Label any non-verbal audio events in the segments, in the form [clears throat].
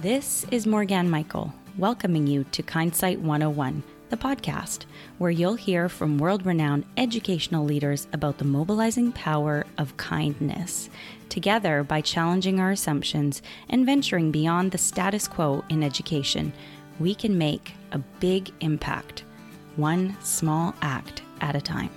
This is Morgan Michael, welcoming you to Kindsight 101, the podcast, where you'll hear from world renowned educational leaders about the mobilizing power of kindness. Together, by challenging our assumptions and venturing beyond the status quo in education, we can make a big impact, one small act at a time.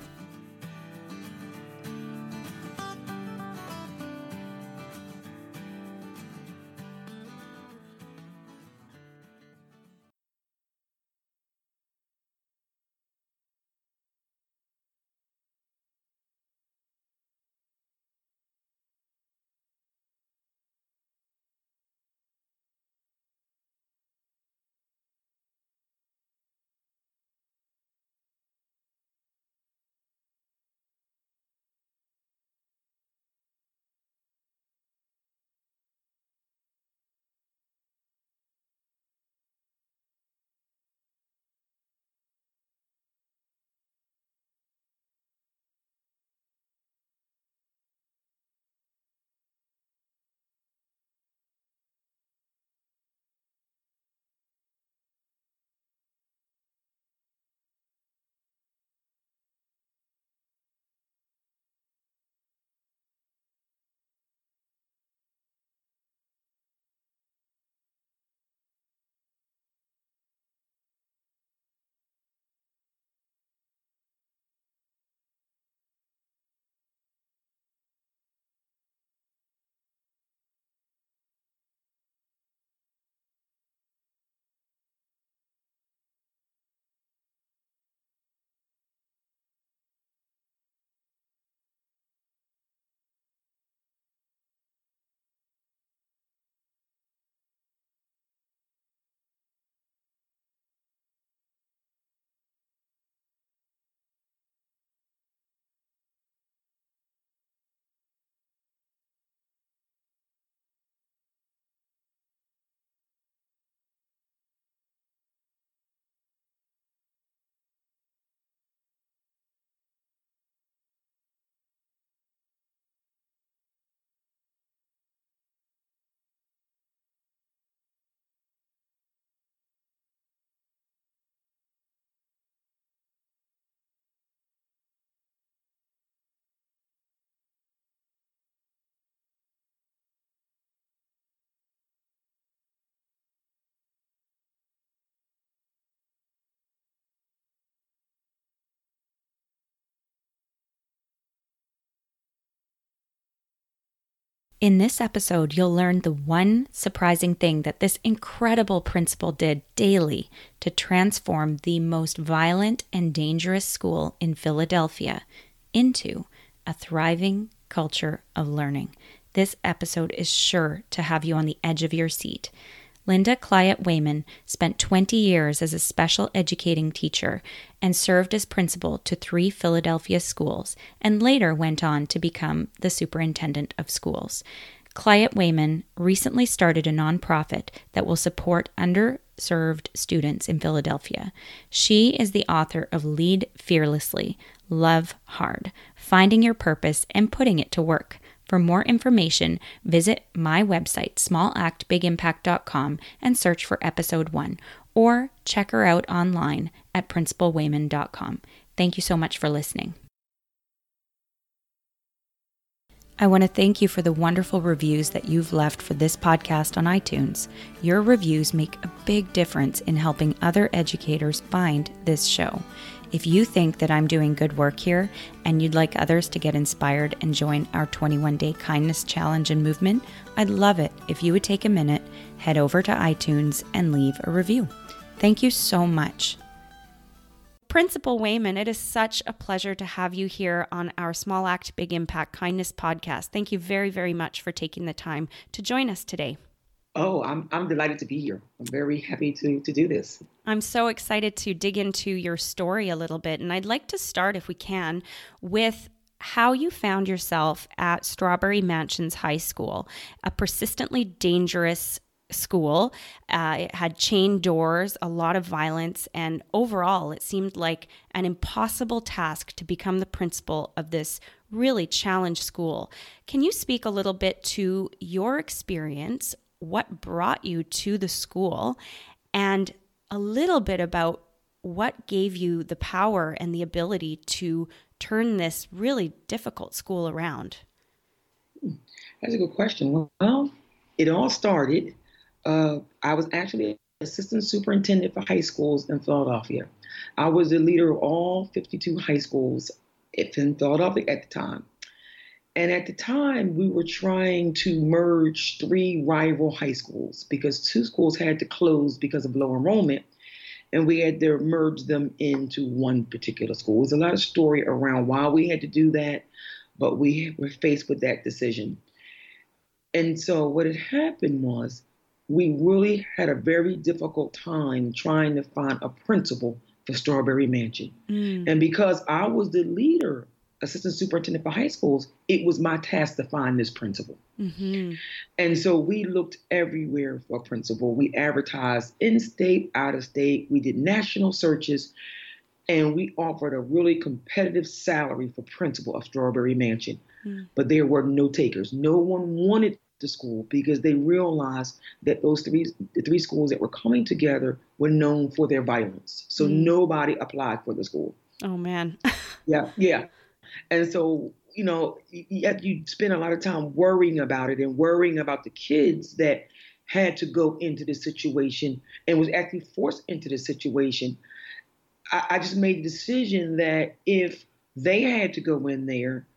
In this episode, you'll learn the one surprising thing that this incredible principal did daily to transform the most violent and dangerous school in Philadelphia into a thriving culture of learning. This episode is sure to have you on the edge of your seat. Linda Cliatt Wayman spent 20 years as a special educating teacher and served as principal to three Philadelphia schools and later went on to become the superintendent of schools. Cliatt Wayman recently started a nonprofit that will support underserved students in Philadelphia. She is the author of Lead Fearlessly, Love Hard, Finding Your Purpose and Putting It to Work. For more information, visit my website, smallactbigimpact.com, and search for episode one, or check her out online at principalwayman.com. Thank you so much for listening. I want to thank you for the wonderful reviews that you've left for this podcast on iTunes. Your reviews make a big difference in helping other educators find this show. If you think that I'm doing good work here and you'd like others to get inspired and join our 21 day kindness challenge and movement, I'd love it if you would take a minute, head over to iTunes, and leave a review. Thank you so much. Principal Wayman, it is such a pleasure to have you here on our Small Act Big Impact Kindness podcast. Thank you very, very much for taking the time to join us today. Oh, I'm, I'm delighted to be here. I'm very happy to, to do this. I'm so excited to dig into your story a little bit. And I'd like to start, if we can, with how you found yourself at Strawberry Mansions High School, a persistently dangerous school. Uh, it had chain doors, a lot of violence, and overall, it seemed like an impossible task to become the principal of this really challenged school. Can you speak a little bit to your experience what brought you to the school and a little bit about what gave you the power and the ability to turn this really difficult school around? That's a good question. Well, it all started. Uh, I was actually assistant superintendent for high schools in Philadelphia. I was the leader of all 52 high schools in Philadelphia at the time. And at the time, we were trying to merge three rival high schools because two schools had to close because of low enrollment. And we had to merge them into one particular school. There's a lot of story around why we had to do that, but we were faced with that decision. And so what had happened was we really had a very difficult time trying to find a principal for Strawberry Mansion. Mm. And because I was the leader, assistant superintendent for high schools, it was my task to find this principal. Mm-hmm. And so we looked everywhere for a principal. We advertised in state, out of state. We did national searches. And we offered a really competitive salary for principal of Strawberry Mansion. Mm. But there were no takers. No one wanted the school because they realized that those three the three schools that were coming together were known for their violence. So mm. nobody applied for the school. Oh man. [laughs] yeah, yeah. And so, you know, you, you spend a lot of time worrying about it and worrying about the kids that had to go into the situation and was actually forced into the situation. I, I just made the decision that if they had to go in there,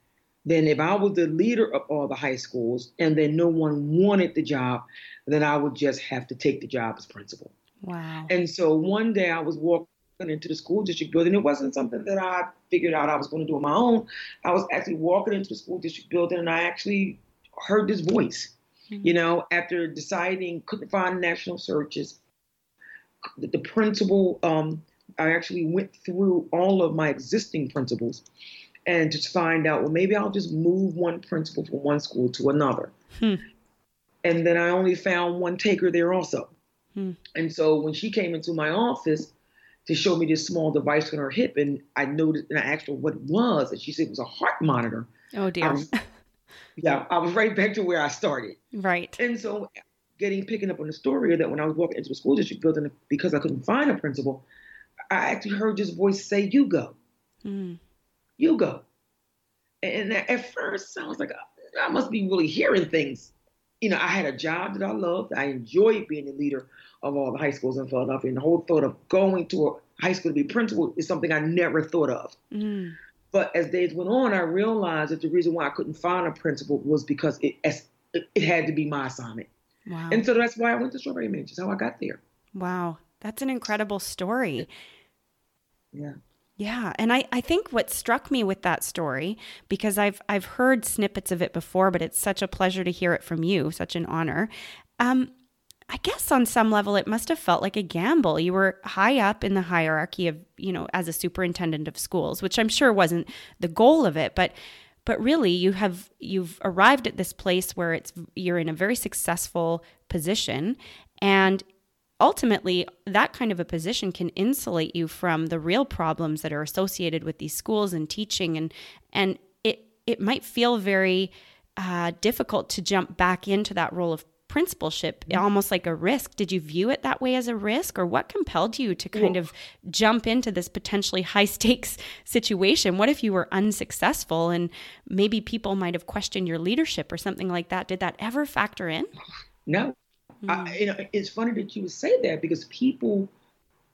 then if I was the leader of all the high schools and then no one wanted the job, then I would just have to take the job as principal. Wow. And so one day I was walking into the school district building. It wasn't something that I figured out I was going to do on my own. I was actually walking into the school district building and I actually heard this voice. Mm-hmm. You know, after deciding couldn't find national searches, the, the principal, um, I actually went through all of my existing principals and to find out, well, maybe I'll just move one principal from one school to another. Hmm. And then I only found one taker there also. Hmm. And so when she came into my office to show me this small device on her hip, and I noticed and I asked her what it was, and she said it was a heart monitor. Oh dear. I was, [laughs] yeah, I was right back to where I started. Right. And so getting picking up on the story that when I was walking into the school district building because I couldn't find a principal, I actually heard this voice say, "You go." Hmm you go. And at first, I was like, I must be really hearing things. You know, I had a job that I loved. I enjoyed being a leader of all the high schools in Philadelphia. And the whole thought of going to a high school to be principal is something I never thought of. Mm. But as days went on, I realized that the reason why I couldn't find a principal was because it it had to be my assignment. Wow. And so that's why I went to Strawberry Mansion. That's how I got there. Wow. That's an incredible story. Yeah. Yeah, and I, I think what struck me with that story because I've I've heard snippets of it before, but it's such a pleasure to hear it from you, such an honor. Um, I guess on some level it must have felt like a gamble. You were high up in the hierarchy of, you know, as a superintendent of schools, which I'm sure wasn't the goal of it, but but really you have you've arrived at this place where it's you're in a very successful position and ultimately that kind of a position can insulate you from the real problems that are associated with these schools and teaching and and it it might feel very uh, difficult to jump back into that role of principalship mm-hmm. almost like a risk did you view it that way as a risk or what compelled you to kind of jump into this potentially high stakes [laughs] situation what if you were unsuccessful and maybe people might have questioned your leadership or something like that did that ever factor in no Mm. I, you know, it's funny that you would say that because people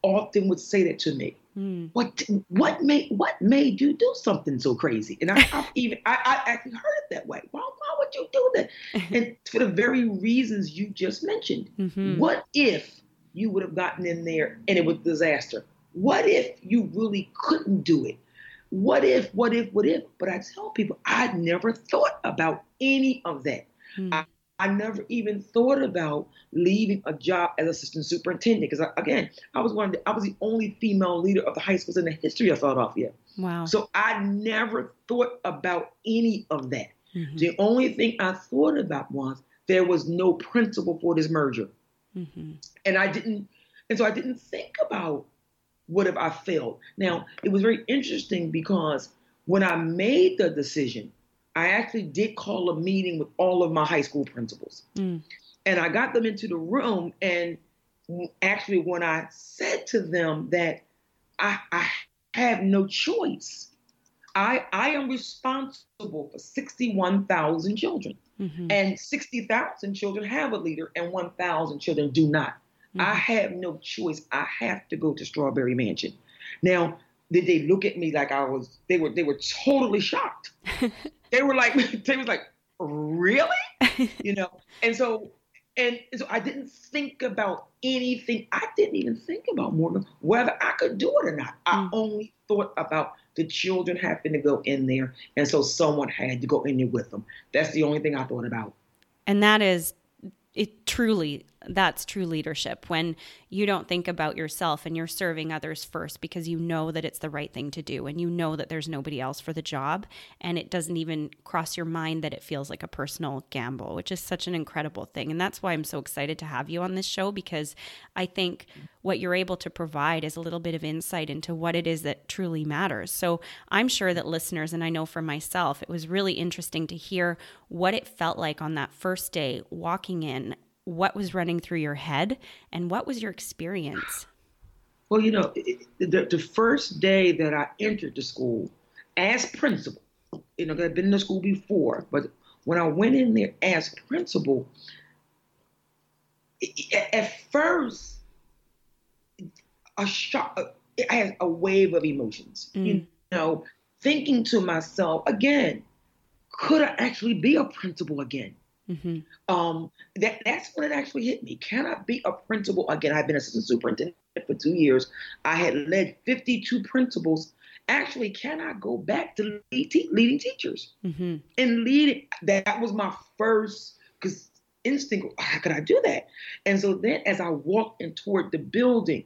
often would say that to me. Mm. What what made what made you do something so crazy? And I, I [laughs] even I, I, actually heard it that way. Why would you do that? and for the very reasons you just mentioned. Mm-hmm. What if you would have gotten in there and it was disaster? What if you really couldn't do it? What if, what if, what if? But I tell people I never thought about any of that. Mm. I, I never even thought about leaving a job as assistant superintendent because again, I was one the, I was the only female leader of the high schools in the history of Philadelphia. Wow. So I never thought about any of that. Mm-hmm. The only thing I thought about was there was no principle for this merger. Mm-hmm. And I didn't and so I didn't think about what if I failed. Now, it was very interesting because when I made the decision I actually did call a meeting with all of my high school principals. Mm. And I got them into the room, and actually, when I said to them that I, I have no choice, I, I am responsible for 61,000 children. Mm-hmm. And 60,000 children have a leader, and 1,000 children do not. Mm-hmm. I have no choice. I have to go to Strawberry Mansion. Now, did they look at me like I was? They were. They were totally shocked. [laughs] they were like, [laughs] they was like, really? [laughs] you know. And so, and, and so I didn't think about anything. I didn't even think about Morgan whether I could do it or not. I mm. only thought about the children having to go in there, and so someone had to go in there with them. That's the only thing I thought about. And that is it truly that's true leadership when you don't think about yourself and you're serving others first because you know that it's the right thing to do and you know that there's nobody else for the job and it doesn't even cross your mind that it feels like a personal gamble which is such an incredible thing and that's why I'm so excited to have you on this show because I think what you're able to provide is a little bit of insight into what it is that truly matters. So I'm sure that listeners and I know for myself it was really interesting to hear what it felt like on that first day walking in what was running through your head and what was your experience? Well, you know, the, the first day that I entered the school as principal, you know, I'd been in the school before, but when I went in there as principal, at first, a shock, I had a wave of emotions. Mm. You know, thinking to myself again, could I actually be a principal again? Mm-hmm. Um, that that's when it actually hit me. Can I be a principal again? I've been assistant superintendent for two years. I had led 52 principals. Actually, can I go back to lead te- leading teachers mm-hmm. and leading? That was my first because instinct. How could I do that? And so then, as I walked in toward the building,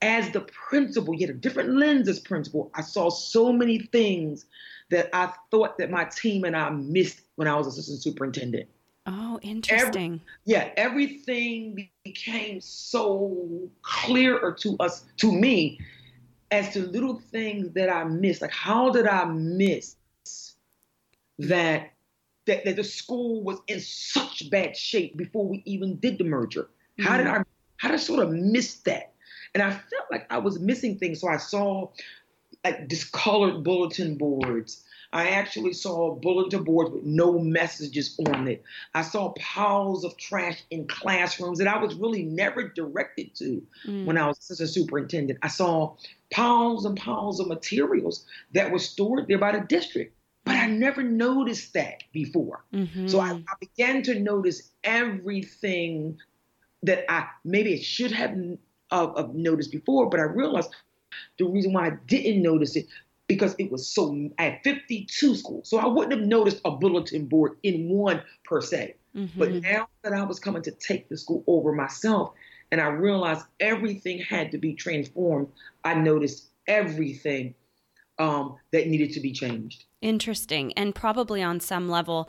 as the principal, yet a different lens as principal, I saw so many things that I thought that my team and I missed when I was assistant superintendent. Oh, interesting. Every, yeah, everything became so clearer to us, to me, as to little things that I missed. Like, how did I miss that? That, that the school was in such bad shape before we even did the merger. Mm-hmm. How did mm-hmm. I how did I sort of miss that? And I felt like I was missing things. So I saw like discolored bulletin boards. I actually saw bulletin boards with no messages on it. I saw piles of trash in classrooms that I was really never directed to mm. when I was a superintendent. I saw piles and piles of materials that were stored there by the district. But I never noticed that before. Mm-hmm. So I, I began to notice everything that I maybe it should have uh, noticed before, but I realized the reason why I didn't notice it because it was so had 52 schools. So I wouldn't have noticed a bulletin board in one per se. Mm-hmm. But now that I was coming to take the school over myself and I realized everything had to be transformed, I noticed everything um, that needed to be changed. Interesting. And probably on some level,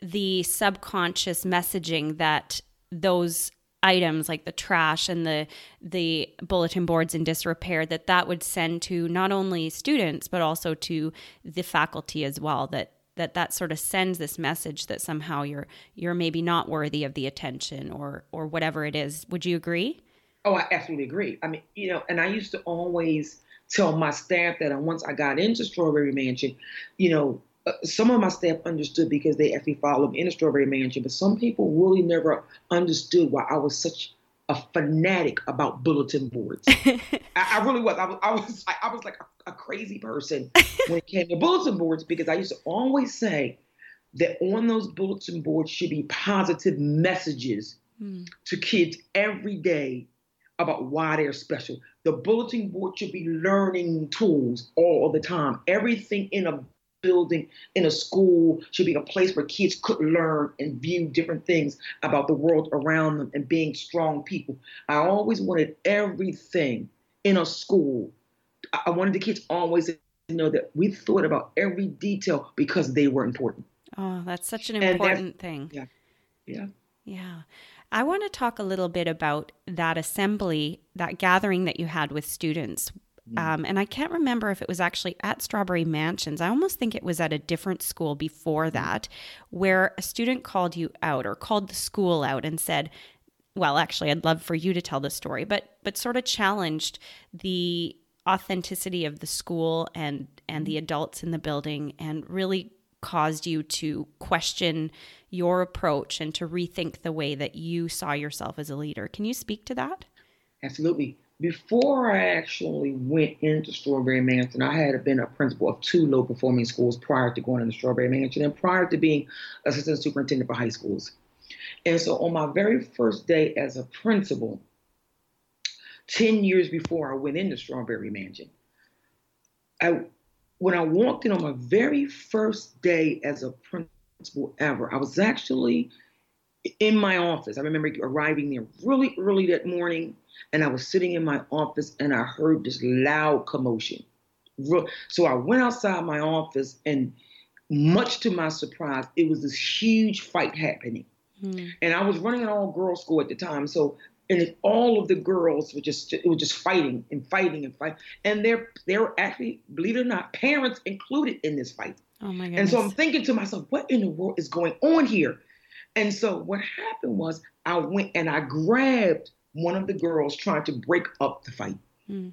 the subconscious messaging that those items like the trash and the the bulletin boards in disrepair that that would send to not only students but also to the faculty as well that that that sort of sends this message that somehow you're you're maybe not worthy of the attention or or whatever it is. Would you agree? Oh i absolutely agree. I mean you know and i used to always tell my staff that uh, once i got into strawberry mansion you know uh, some of my staff understood because they actually followed me in the Strawberry Mansion, but some people really never understood why I was such a fanatic about bulletin boards. [laughs] I, I, really was. I was. I was. I was like a, a crazy person [laughs] when it came to bulletin boards because I used to always say that on those bulletin boards should be positive messages mm. to kids every day about why they're special. The bulletin board should be learning tools all the time. Everything in a building in a school should be a place where kids could learn and view different things about the world around them and being strong people. I always wanted everything in a school. I wanted the kids always to know that we thought about every detail because they were important. Oh, that's such an important thing. Yeah. Yeah. Yeah. I want to talk a little bit about that assembly, that gathering that you had with students Mm. Um, and I can't remember if it was actually at Strawberry Mansions. I almost think it was at a different school before mm. that, where a student called you out or called the school out and said, well, actually, I'd love for you to tell the story, but but sort of challenged the authenticity of the school and and the mm. adults in the building, and really caused you to question your approach and to rethink the way that you saw yourself as a leader. Can you speak to that? Absolutely. Before I actually went into Strawberry Mansion, I had been a principal of two low performing schools prior to going into Strawberry Mansion and prior to being assistant superintendent for high schools. And so on my very first day as a principal, 10 years before I went into Strawberry Mansion, I when I walked in on my very first day as a principal ever, I was actually in my office. I remember arriving there really early that morning, and I was sitting in my office and I heard this loud commotion. So I went outside my office, and much to my surprise, it was this huge fight happening. Mm. And I was running an all girls school at the time. So and all of the girls were just it was just fighting and fighting and fighting. And they're they're actually, believe it or not, parents included in this fight. Oh my goodness. And so I'm thinking to myself, what in the world is going on here? And so what happened was I went and I grabbed one of the girls trying to break up the fight. Mm.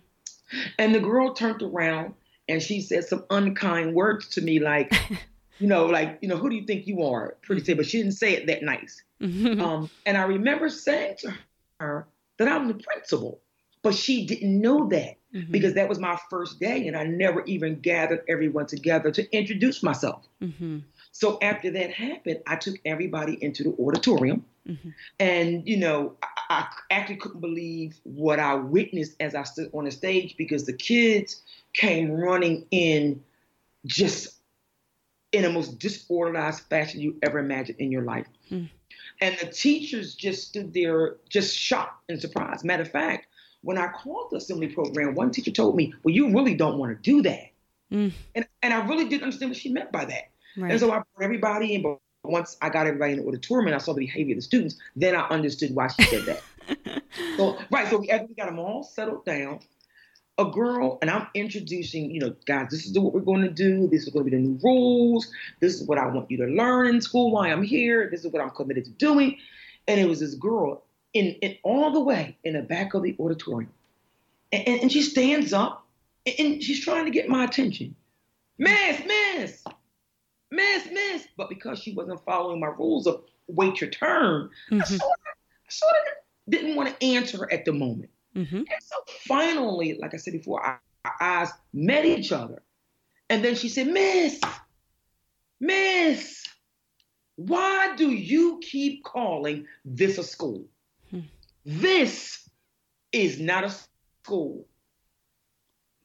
And the girl turned around and she said some unkind words to me like [laughs] you know, like, you know, who do you think you are? Pretty say, but she didn't say it that nice. [laughs] um, and I remember saying to her that I'm the principal, but she didn't know that mm-hmm. because that was my first day and I never even gathered everyone together to introduce myself. Mm-hmm. So after that happened, I took everybody into the auditorium. Mm-hmm. And, you know, I, I, actually couldn't believe what I witnessed as I stood on the stage because the kids came running in just in the most disorganized fashion you ever imagined in your life. Mm. And the teachers just stood there, just shocked and surprised. Matter of fact, when I called the assembly program, one teacher told me, Well, you really don't want to do that. Mm. And, and I really didn't understand what she meant by that. Right. And so I brought everybody in, but once I got everybody in the auditorium and I saw the behavior of the students, then I understood why she said that. [laughs] so, right, so we, we got them all settled down, a girl and I'm introducing, you know, guys, this is what we're going to do. This is going to be the new rules. This is what I want you to learn in school Why I'm here. This is what I'm committed to doing. And it was this girl in, in all the way in the back of the auditorium. And, and, and she stands up and, and she's trying to get my attention. Miss, miss, miss, miss. But because she wasn't following my rules of wait your turn, mm-hmm. I, sort of, I sort of didn't want to answer at the moment. Mm-hmm. And so finally, like I said before, our, our eyes met each other. And then she said, Miss, Miss, why do you keep calling this a school? Hmm. This is not a school.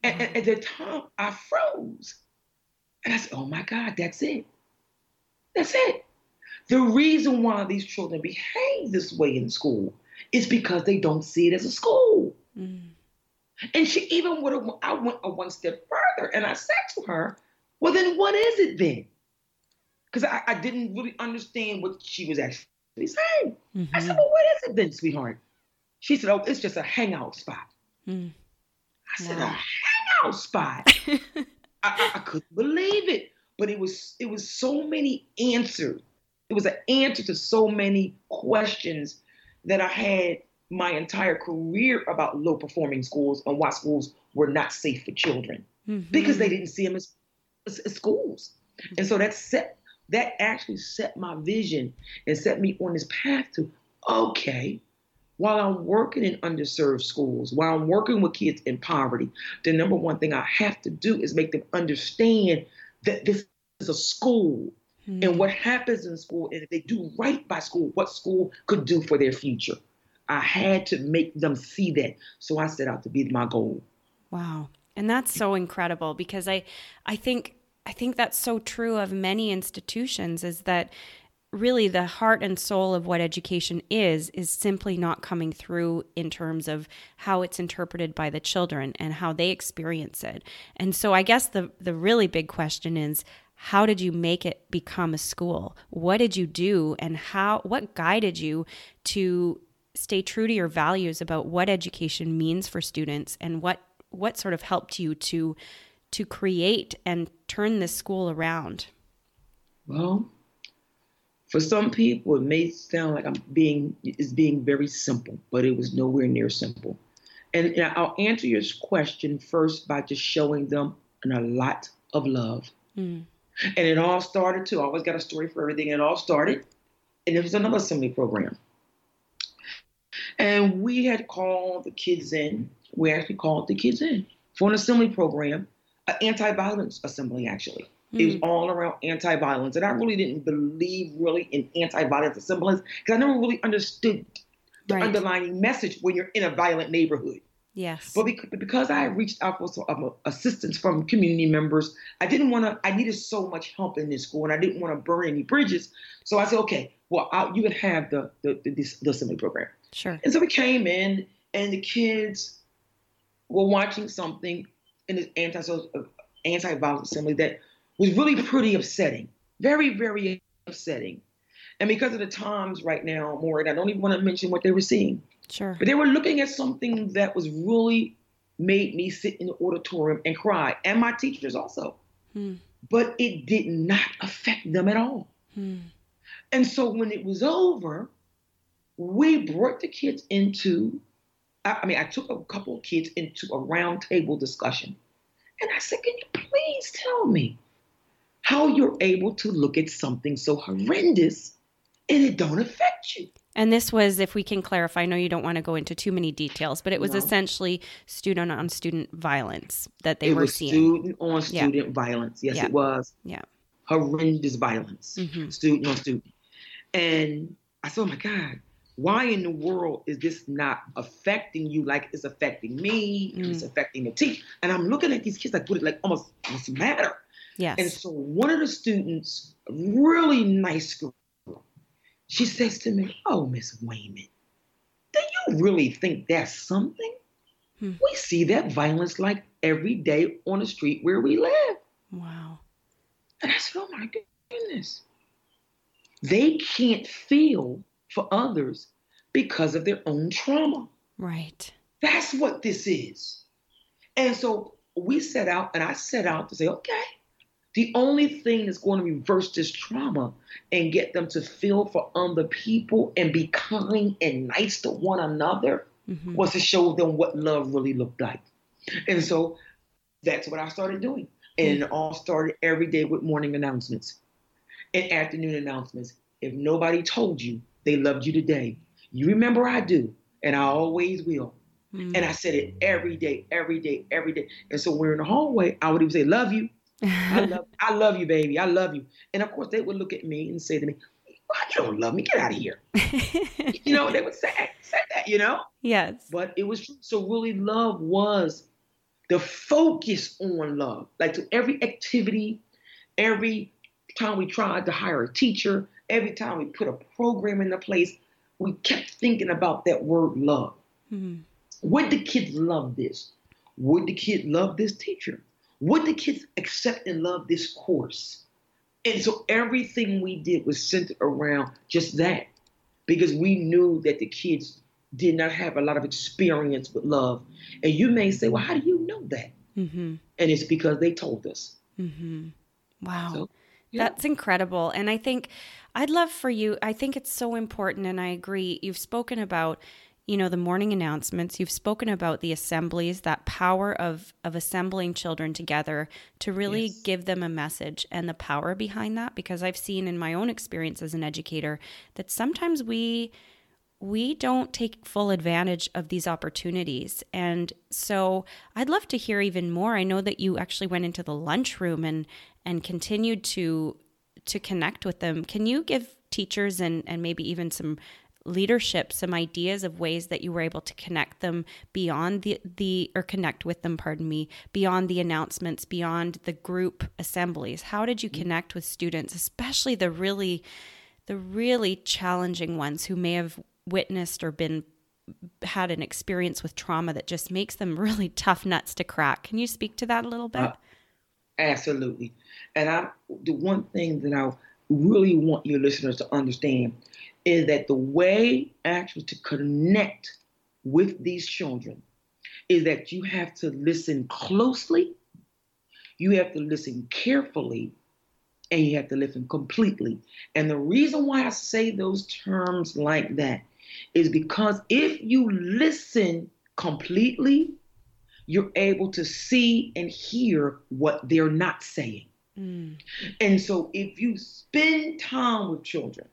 And, and, at the time, I froze. And I said, oh my God, that's it. That's it. The reason why these children behave this way in school is because they don't see it as a school. Mm. And she even would have, I went a one step further and I said to her, well, then what is it then? Because I, I, didn't really understand what she was actually saying. Mm-hmm. I said, well, what is it then, sweetheart? She said, oh, it's just a hangout spot. Mm. I said, wow. a hangout spot? [laughs] I, I, I couldn't believe it. But it was it was so many answers. It was an answer to so many questions that I had my entire career about low performing schools and why schools were not safe for children mm-hmm. because they didn't see them as, as, as schools. Mm-hmm. And so that set that actually set my vision and set me on this path to okay, while I'm working in underserved schools, while I'm working with kids in poverty, the number one thing I have to do is make them understand that this is a school Mm-hmm. And what happens in school, and if they do right by school, what school could do for their future. I had to make them see that. So I set out to be my goal. Wow. And that's so incredible because I I think I think that's so true of many institutions is that really the heart and soul of what education is is simply not coming through in terms of how it's interpreted by the children and how they experience it. And so I guess the the really big question is how did you make it become a school? What did you do and how what guided you to stay true to your values about what education means for students and what what sort of helped you to to create and turn this school around? Well, for some people, it may sound like I'm being is being very simple, but it was nowhere near simple. And, and I'll answer your question first by just showing them a lot of love. Mm. And it all started too. I always got a story for everything. It all started, and it was another assembly program. And we had called the kids in. We actually called the kids in for an assembly program, an anti-violence assembly actually. Mm. It was hmm. all around anti-violence, and I really didn't believe really in anti-violence assemblies because I never really understood the right. underlying message when you're in a violent neighborhood. Yes. But because I reached out for some um, assistance from community members, I didn't want to, I needed so much help in this school and I didn't want to burn any bridges. So I said, okay, well, I'll, you can have the, the, the, the assembly program. Sure. And so we came in and the kids were watching something in this anti anti-violence assembly that was really pretty upsetting. Very, very upsetting. And because of the times right now, Maureen, I don't even want to mention what they were seeing. Sure. But they were looking at something that was really made me sit in the auditorium and cry, and my teachers also. Hmm. But it did not affect them at all. Hmm. And so when it was over, we brought the kids into, I mean, I took a couple of kids into a roundtable discussion. And I said, Can you please tell me how you're able to look at something so horrendous and it don't affect you? And this was, if we can clarify, I know you don't want to go into too many details, but it was no. essentially student on student violence that they it were was seeing. Student on student yeah. violence. Yes, yeah. it was. Yeah. Horrendous violence. Mm-hmm. Student on student. And I said, oh my God, why in the world is this not affecting you like it's affecting me? Mm. It's affecting the teacher. And I'm looking at these kids like, what, like almost what's the matter? Yes. And so one of the students, a really nice girl, she says to me, Oh, Miss Wayman, do you really think that's something? Hmm. We see that violence like every day on the street where we live. Wow. And I said, Oh my goodness. They can't feel for others because of their own trauma. Right. That's what this is. And so we set out, and I set out to say, okay, the only thing that's going to reverse this trauma and get them to feel for other people and be kind and nice to one another mm-hmm. was to show them what love really looked like. And so that's what I started doing. And it all started every day with morning announcements and afternoon announcements. If nobody told you they loved you today, you remember I do, and I always will. Mm-hmm. And I said it every day, every day, every day. And so we're in the hallway, I would even say, Love you. I love, I love you, baby. I love you. And of course, they would look at me and say to me, well, "You don't love me. Get out of here." [laughs] you know, they would say, say that. You know. Yes. But it was true. So really, love was the focus on love. Like to every activity, every time we tried to hire a teacher, every time we put a program in into place, we kept thinking about that word love. Mm-hmm. Would the kids love this? Would the kid love this teacher? Would the kids accept and love this course? And so everything we did was centered around just that because we knew that the kids did not have a lot of experience with love. And you may say, well, how do you know that? Mm-hmm. And it's because they told us. Mm-hmm. Wow. So, yeah. That's incredible. And I think I'd love for you, I think it's so important. And I agree. You've spoken about you know the morning announcements you've spoken about the assemblies that power of of assembling children together to really yes. give them a message and the power behind that because i've seen in my own experience as an educator that sometimes we we don't take full advantage of these opportunities. And so i'd love to hear even more. I know that you actually went into the lunchroom and and continued to to connect with them. Can you give teachers and and maybe even some leadership some ideas of ways that you were able to connect them beyond the the or connect with them pardon me beyond the announcements beyond the group assemblies. How did you mm-hmm. connect with students especially the really the really challenging ones who may have witnessed or been had an experience with trauma that just makes them [laughs] really tough nuts to crack? Can you speak to that a little bit? Uh, absolutely. And i the one thing that i really want your listeners to understand is that the way actually to connect with these children is that you have to listen closely, you have to listen carefully, and you have to listen completely. And the reason why I say those terms like that is because if you listen completely, you're able to see and hear what they're not saying. Mm. And so if you spend time with children,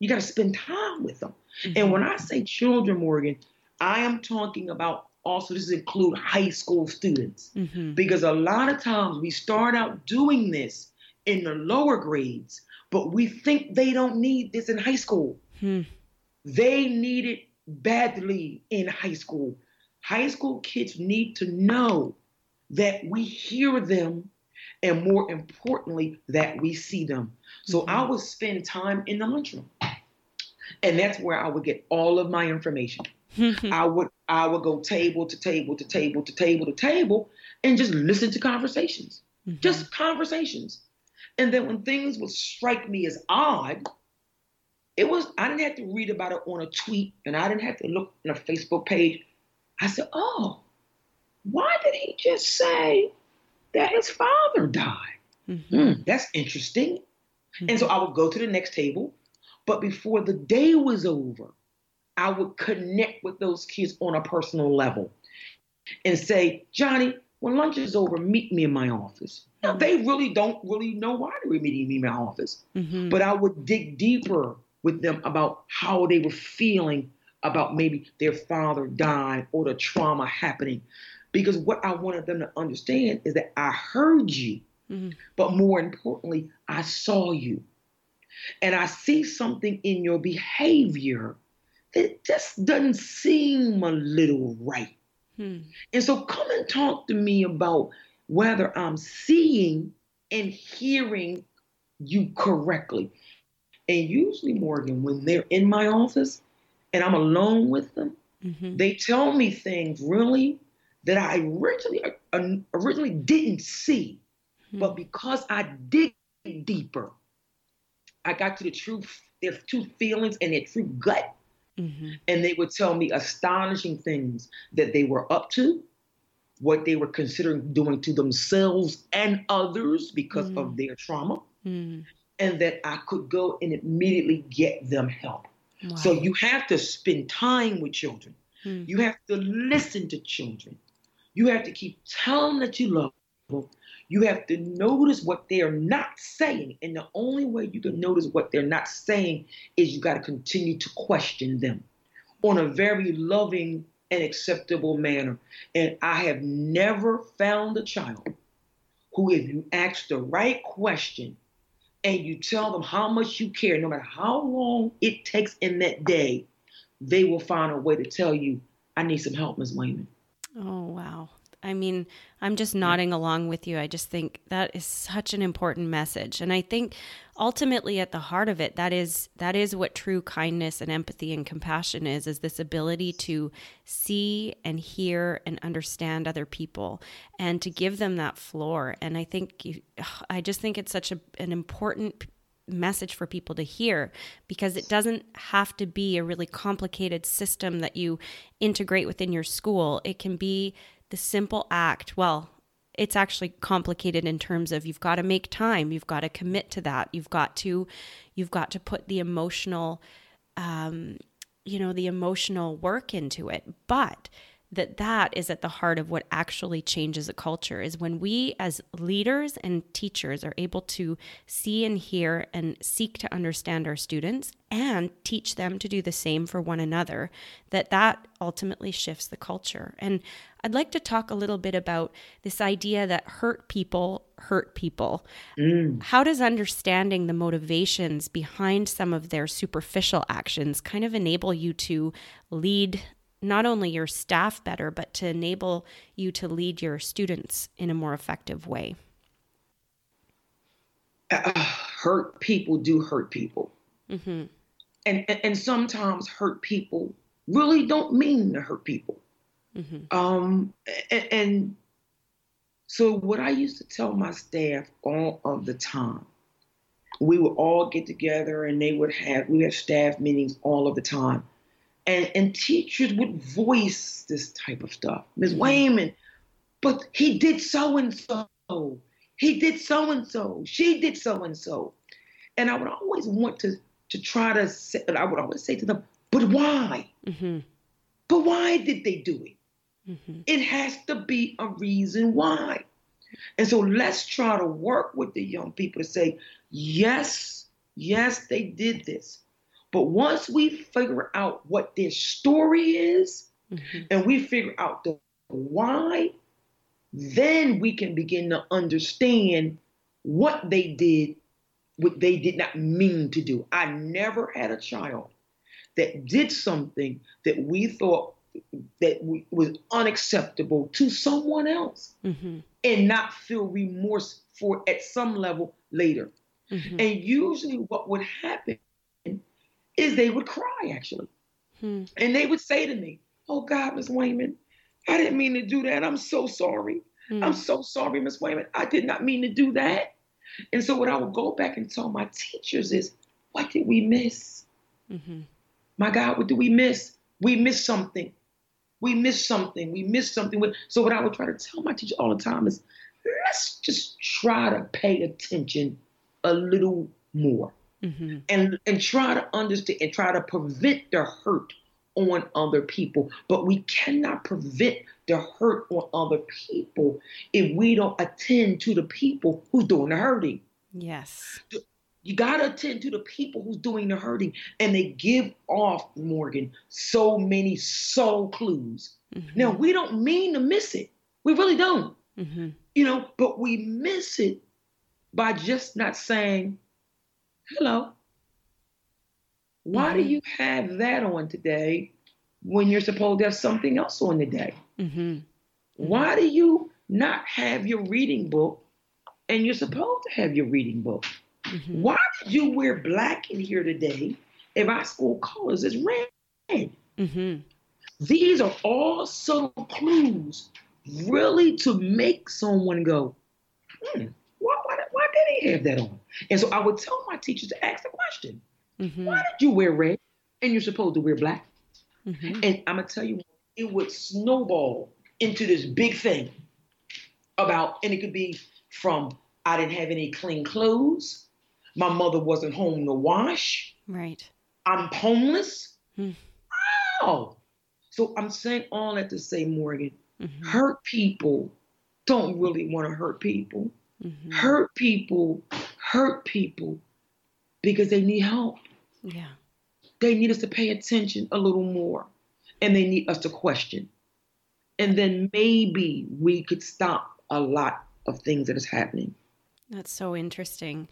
you got to spend time with them. Mm-hmm. And when I say children, Morgan, I am talking about also this include high school students mm-hmm. because a lot of times we start out doing this in the lower grades, but we think they don't need this in high school. Hmm. They need it badly in high school. High school kids need to know that we hear them and more importantly, that we see them. So mm-hmm. I would spend time in the lunchroom. And that's where I would get all of my information. [laughs] I would I would go table to table to table to table to table and just listen to conversations. Mm-hmm. Just conversations. And then when things would strike me as odd, it was I didn't have to read about it on a tweet and I didn't have to look on a Facebook page. I said, "Oh, why did he just say that his father died. Mm-hmm. Mm, that's interesting. Mm-hmm. And so I would go to the next table, but before the day was over, I would connect with those kids on a personal level and say, Johnny, when lunch is over, meet me in my office. Now, they really don't really know why they were meeting me in my office, mm-hmm. but I would dig deeper with them about how they were feeling about maybe their father died or the trauma happening. Because what I wanted them to understand is that I heard you, mm-hmm. but more importantly, I saw you. And I see something in your behavior that just doesn't seem a little right. Hmm. And so come and talk to me about whether I'm seeing and hearing you correctly. And usually, Morgan, when they're in my office and I'm alone with them, mm-hmm. they tell me things really that I originally uh, originally didn't see, hmm. but because I dig deeper, I got to the truth, their true feelings and their true gut, mm-hmm. and they would tell me astonishing things that they were up to, what they were considering doing to themselves and others because mm-hmm. of their trauma, mm-hmm. and that I could go and immediately get them help. Wow. So you have to spend time with children. Hmm. You have to listen to children. You have to keep telling them that you love them. You have to notice what they are not saying. And the only way you can notice what they're not saying is you got to continue to question them on a very loving and acceptable manner. And I have never found a child who, if you ask the right question and you tell them how much you care, no matter how long it takes in that day, they will find a way to tell you, I need some help, Ms. Wayman. Oh, wow. I mean, I'm just nodding along with you. I just think that is such an important message. And I think ultimately at the heart of it, that is that is what true kindness and empathy and compassion is, is this ability to see and hear and understand other people and to give them that floor. And I think you, I just think it's such a, an important message for people to hear because it doesn't have to be a really complicated system that you integrate within your school. It can be the simple act. Well, it's actually complicated in terms of you've got to make time, you've got to commit to that, you've got to you've got to put the emotional um, you know, the emotional work into it. But that that is at the heart of what actually changes a culture is when we as leaders and teachers are able to see and hear and seek to understand our students and teach them to do the same for one another that that ultimately shifts the culture and i'd like to talk a little bit about this idea that hurt people hurt people mm. how does understanding the motivations behind some of their superficial actions kind of enable you to lead not only your staff better, but to enable you to lead your students in a more effective way? Uh, [sighs] hurt people do hurt people. Mm-hmm. And, and, sometimes hurt people really don't mean to hurt people. Mm-hmm. Um, and, and so, what I used to tell my staff all of the time, we would all get together and they would have, we have staff meetings all of the time And, and teachers would voice this type of stuff. Ms. Mm-hmm. Wayman, but he did so and so. He did so and so. She did so and so. And I would always want to to try to say, I would always say to them, but why? Mm-hmm. But why did they do it? Mm-hmm. It has to be a reason why. And so let's try to work with the young people to say, yes, yes, they did this. But once we figure out what their story is mm-hmm. and we figure out the why, then we can begin to understand what they did, what they did not mean to do. I never had a child that did something that we thought that was unacceptable to someone else mm-hmm. and not feel remorse for at some level later. Mm-hmm. And usually what would happen is they would cry actually. Hmm. And they would say to me, Oh God, Miss Wayman, I didn't mean to do that. I'm so sorry. Hmm. I'm so sorry, Miss Wayman. I did not mean to do that. And so what I would go back and tell my teachers is, what did we miss? Mm-hmm. My God, what did we miss? We missed something. We missed something. We missed something. So what I would try to tell my teacher all the time is, let's just try to pay attention a little more. Mm-hmm. And and try to understand and try to prevent the hurt on other people. But we cannot prevent the hurt on other people if we don't attend to the people who's doing the hurting. Yes. You got to attend to the people who's doing the hurting. And they give off, Morgan, so many soul clues. Mm-hmm. Now, we don't mean to miss it. We really don't. Mm-hmm. You know, but we miss it by just not saying, hello. Why mm-hmm. do you have that on today when you're supposed to have something else on today? Mm-hmm. Why do you not have your reading book and you're supposed to have your reading book? Mm-hmm. Why did you wear black in here today if our school colors is red? Mm-hmm. These are all subtle clues, really, to make someone go, hmm, did he have that on? And so I would tell my teachers to ask the question, mm-hmm. why did you wear red and you're supposed to wear black? Mm-hmm. And I'm gonna tell you, it would snowball into this big thing about, and it could be from I didn't have any clean clothes my mother wasn't home to wash. Right. I'm homeless. Oh. So I'm saying all that to say, Morgan, mm-hmm. hurt people don't really want to hurt people. Mm-hmm. Hurt people hurt people because they need help. Yeah. They need us to pay attention a little more and they need us to question. And then maybe we could stop a lot of things that is happening. That's so interesting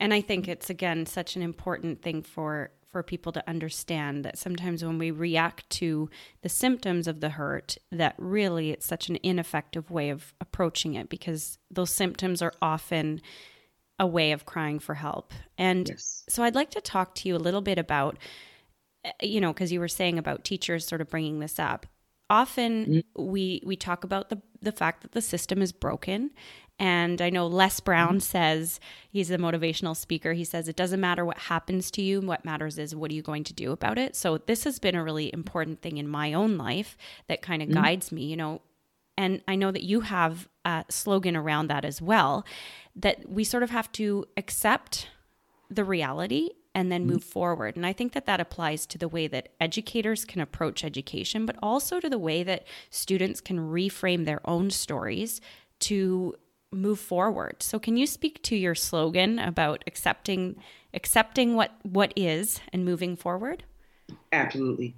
and i think it's again such an important thing for for people to understand that sometimes when we react to the symptoms of the hurt that really it's such an ineffective way of approaching it because those symptoms are often a way of crying for help and yes. so i'd like to talk to you a little bit about eh, you know because you were saying about teachers sort of bringing this up often mm-hmm. we we talk about the the fact that the system is broken and I know Les Brown mm-hmm. says, he's a motivational speaker. He says, it doesn't matter what happens to you. What matters is what are you going to do about it? So this has been a really important thing in my own life that kind of mm-hmm. guides me, you know. And I know that you have a slogan around that as well, that we sort of have to accept the reality and then mm-hmm. move forward. And I think that that applies to the way that educators can approach education, but also to the way that students can reframe their own stories to move forward. So can you speak to your slogan about accepting accepting what what is and moving forward? Absolutely.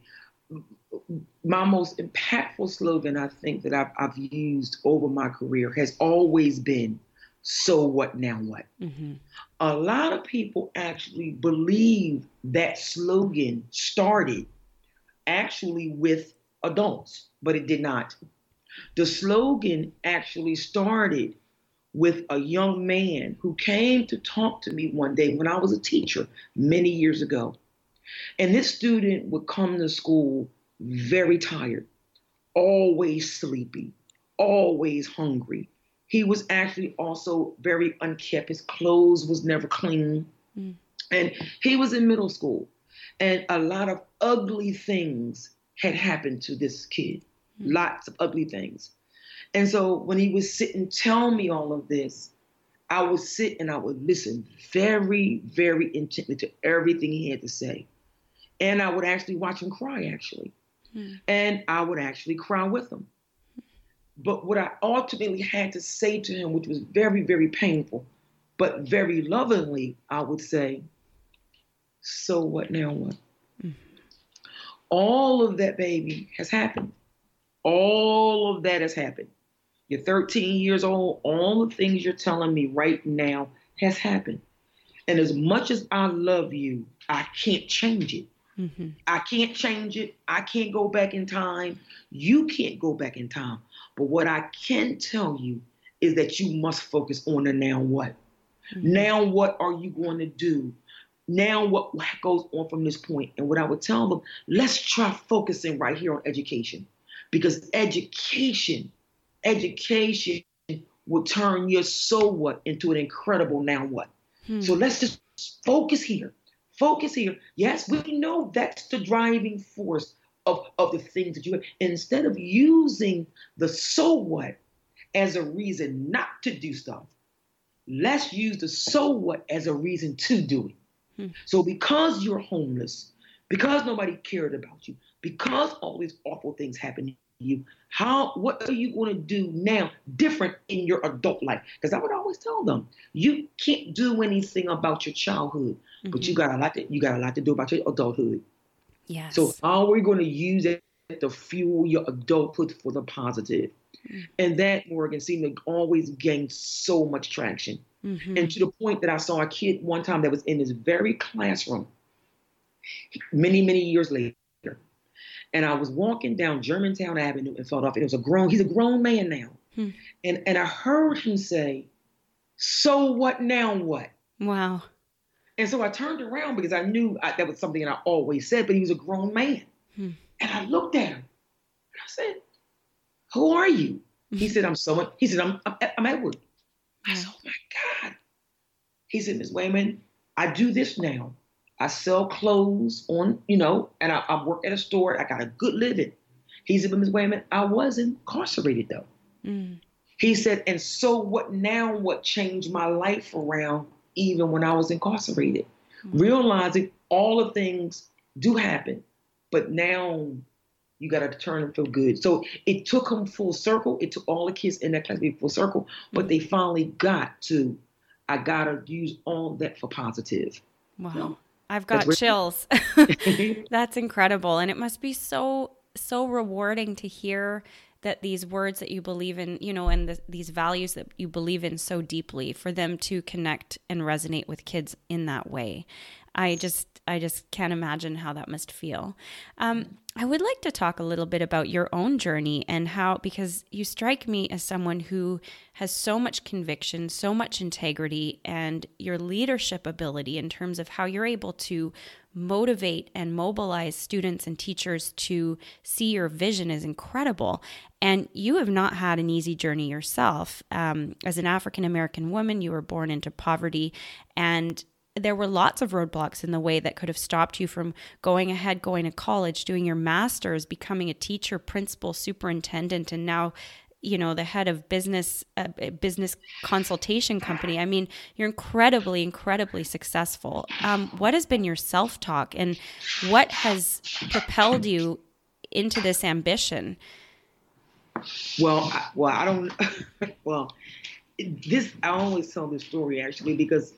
My most impactful slogan I think that I've, I've used over my career has always been so what now what? Mm-hmm. A lot of people actually believe that slogan started actually with adults, but it did not. The slogan actually started with a young man who came to talk to me one day when I was a teacher many years ago. And this student would come to school very tired, always sleepy, always hungry. He was actually also very unkept. His clothes was never clean. Mm. And he was in middle school. And a lot of ugly things had happened to this kid. Mm-hmm. Lots of ugly things. And so when he would sit and tell me all of this, I would sit and I would listen very, very intently to everything he had to say. And I would actually watch him cry, actually. Mm. And I would actually cry with him. But what I ultimately had to say to him, which was very, very painful, but very lovingly, I would say, So what now? What? Mm. All of that, baby, has happened. All of that has happened. You're 13 years old. All the things you're telling me right now has happened. And as much as I love you, I can't change it. Mm-hmm. I can't change it. I can't go back in time. You can't go back in time. But what I can tell you is that you must focus on the now what. Mm-hmm. Now, what are you going to do? Now, what goes on from this point? And what I would tell them, let's try focusing right here on education because education, education will turn your so what into an incredible now what. Hmm. So let's just focus here. Focus here. Yes, we know that's the driving force of, of the things that you have. Instead of using the so what as a reason not to do stuff, let's use the so what as a reason to do it. Hmm. So because you're homeless, because nobody cared about you, because all these awful things happen to you, how what are you going to do now different in your adult life? Because I would always tell them, you can't do anything about your childhood, mm-hmm. but you mm-hmm. got a lot to, you got a lot to do about your adulthood. Yes. So how are we going to use it to fuel your adulthood for the positive? Mm-hmm. And that Morgan seemed to always gain so much traction. Mm-hmm. And to the point that I saw a kid one time that was in this very classroom many, many years later. And I was walking down Germantown Avenue in Philadelphia. It was a grown, he's a grown man now. Hmm. And and I heard him say, So what now what? Wow. And so I turned around because I knew I, that was something that I always said, but he was a grown man. Hmm. And I looked at him and I said, Who are you? He said, I'm someone. He said, I'm, I'm, I'm Edward. I said, Oh my God. He said, Ms. Wayman, I do this now. I sell clothes on, you know, and I, I work at a store. I got a good living. He said, but Ms. Wayman, I was incarcerated though. Mm. He said, and so what now? What changed my life around even when I was incarcerated, mm-hmm. realizing all the things do happen, but now you got to turn and feel good. So it took them full circle. It took all the kids in that class to be full circle, but they finally got to, I got to use all that for positive. Wow. You know? I've got chills. [laughs] [laughs] That's incredible. And it must be so, so rewarding to hear that these words that you believe in, you know, and the, these values that you believe in so deeply, for them to connect and resonate with kids in that way. I just I just can't imagine how that must feel. Um, I would like to talk a little bit about your own journey and how, because you strike me as someone who has so much conviction, so much integrity, and your leadership ability in terms of how you're able to motivate and mobilize students and teachers to see your vision is incredible. And you have not had an easy journey yourself. Um, as an African American woman, you were born into poverty, and there were lots of roadblocks in the way that could have stopped you from going ahead, going to college, doing your master's, becoming a teacher, principal, superintendent, and now you know the head of business uh, business consultation company. I mean you're incredibly incredibly successful. Um, what has been your self-talk and what has propelled you into this ambition? Well well i don't [laughs] well this i always tell this story actually because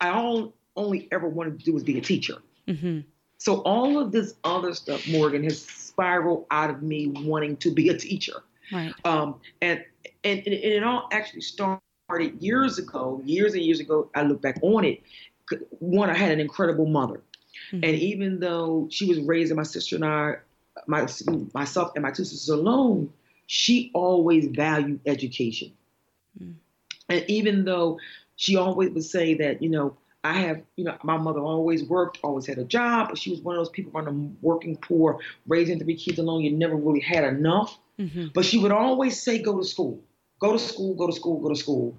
i all, only ever wanted to do was be a teacher mm-hmm. so all of this other stuff morgan has spiraled out of me wanting to be a teacher Right. Um, and, and, and it all actually started years ago, years and years ago. I look back on it. One, I had an incredible mother. Mm-hmm. And even though she was raising my sister and I, my, myself and my two sisters alone, she always valued education. Mm-hmm. And even though she always would say that, you know, I have, you know, my mother always worked, always had a job, but she was one of those people from the working poor, raising three kids alone. You never really had enough. Mm-hmm. But she would always say, go to school, go to school, go to school, go to school.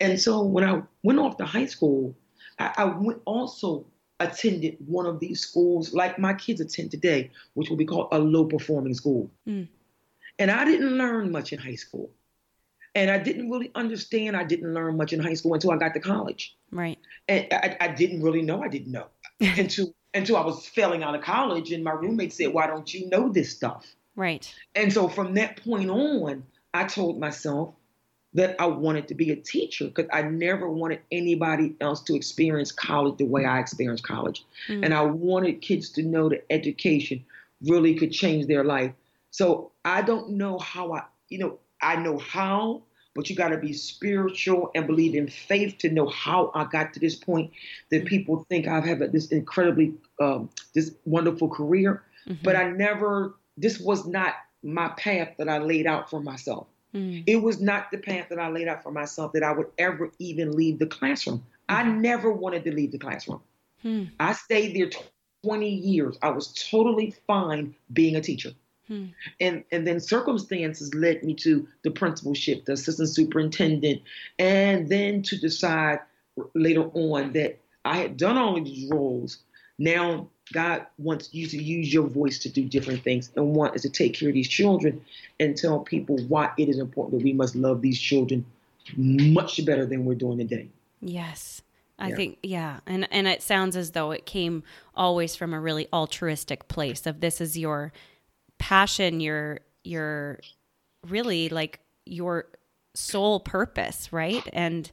And so when I went off to high school, I, I went also attended one of these schools like my kids attend today, which will be called a low performing school. Mm. And I didn't learn much in high school. And I didn't really understand. I didn't learn much in high school until I got to college. Right. And I, I didn't really know. I didn't know [laughs] until until I was failing out of college. And my roommate said, "Why don't you know this stuff?" Right. And so from that point on, I told myself, that I wanted to be a teacher because I never wanted anybody else to experience college the way I experienced college. Mm-hmm. And I wanted kids to know that education really could change their life. So I don't know how I, you know, I know how, but you got to be spiritual and believe in faith to know how I got to this point that people think I've had this incredibly, um, this wonderful career. Mm-hmm. But I never, this was not my path that I laid out for myself. Mm. It was not the path that I laid out for myself that I would ever even leave the classroom. I mm-hmm. never wanted to leave the classroom. Mm. I stayed there 20 years. I was totally fine being a teacher. Hmm. And and then circumstances led me to the principalship, the assistant superintendent, and then to decide later on that I had done all of these roles. Now God wants you to use your voice to do different things and want is to take care of these children and tell people why it is important that we must love these children much better than we're doing today. Yes. I yeah. think yeah, and and it sounds as though it came always from a really altruistic place of this is your passion, your your really like your sole purpose, right? And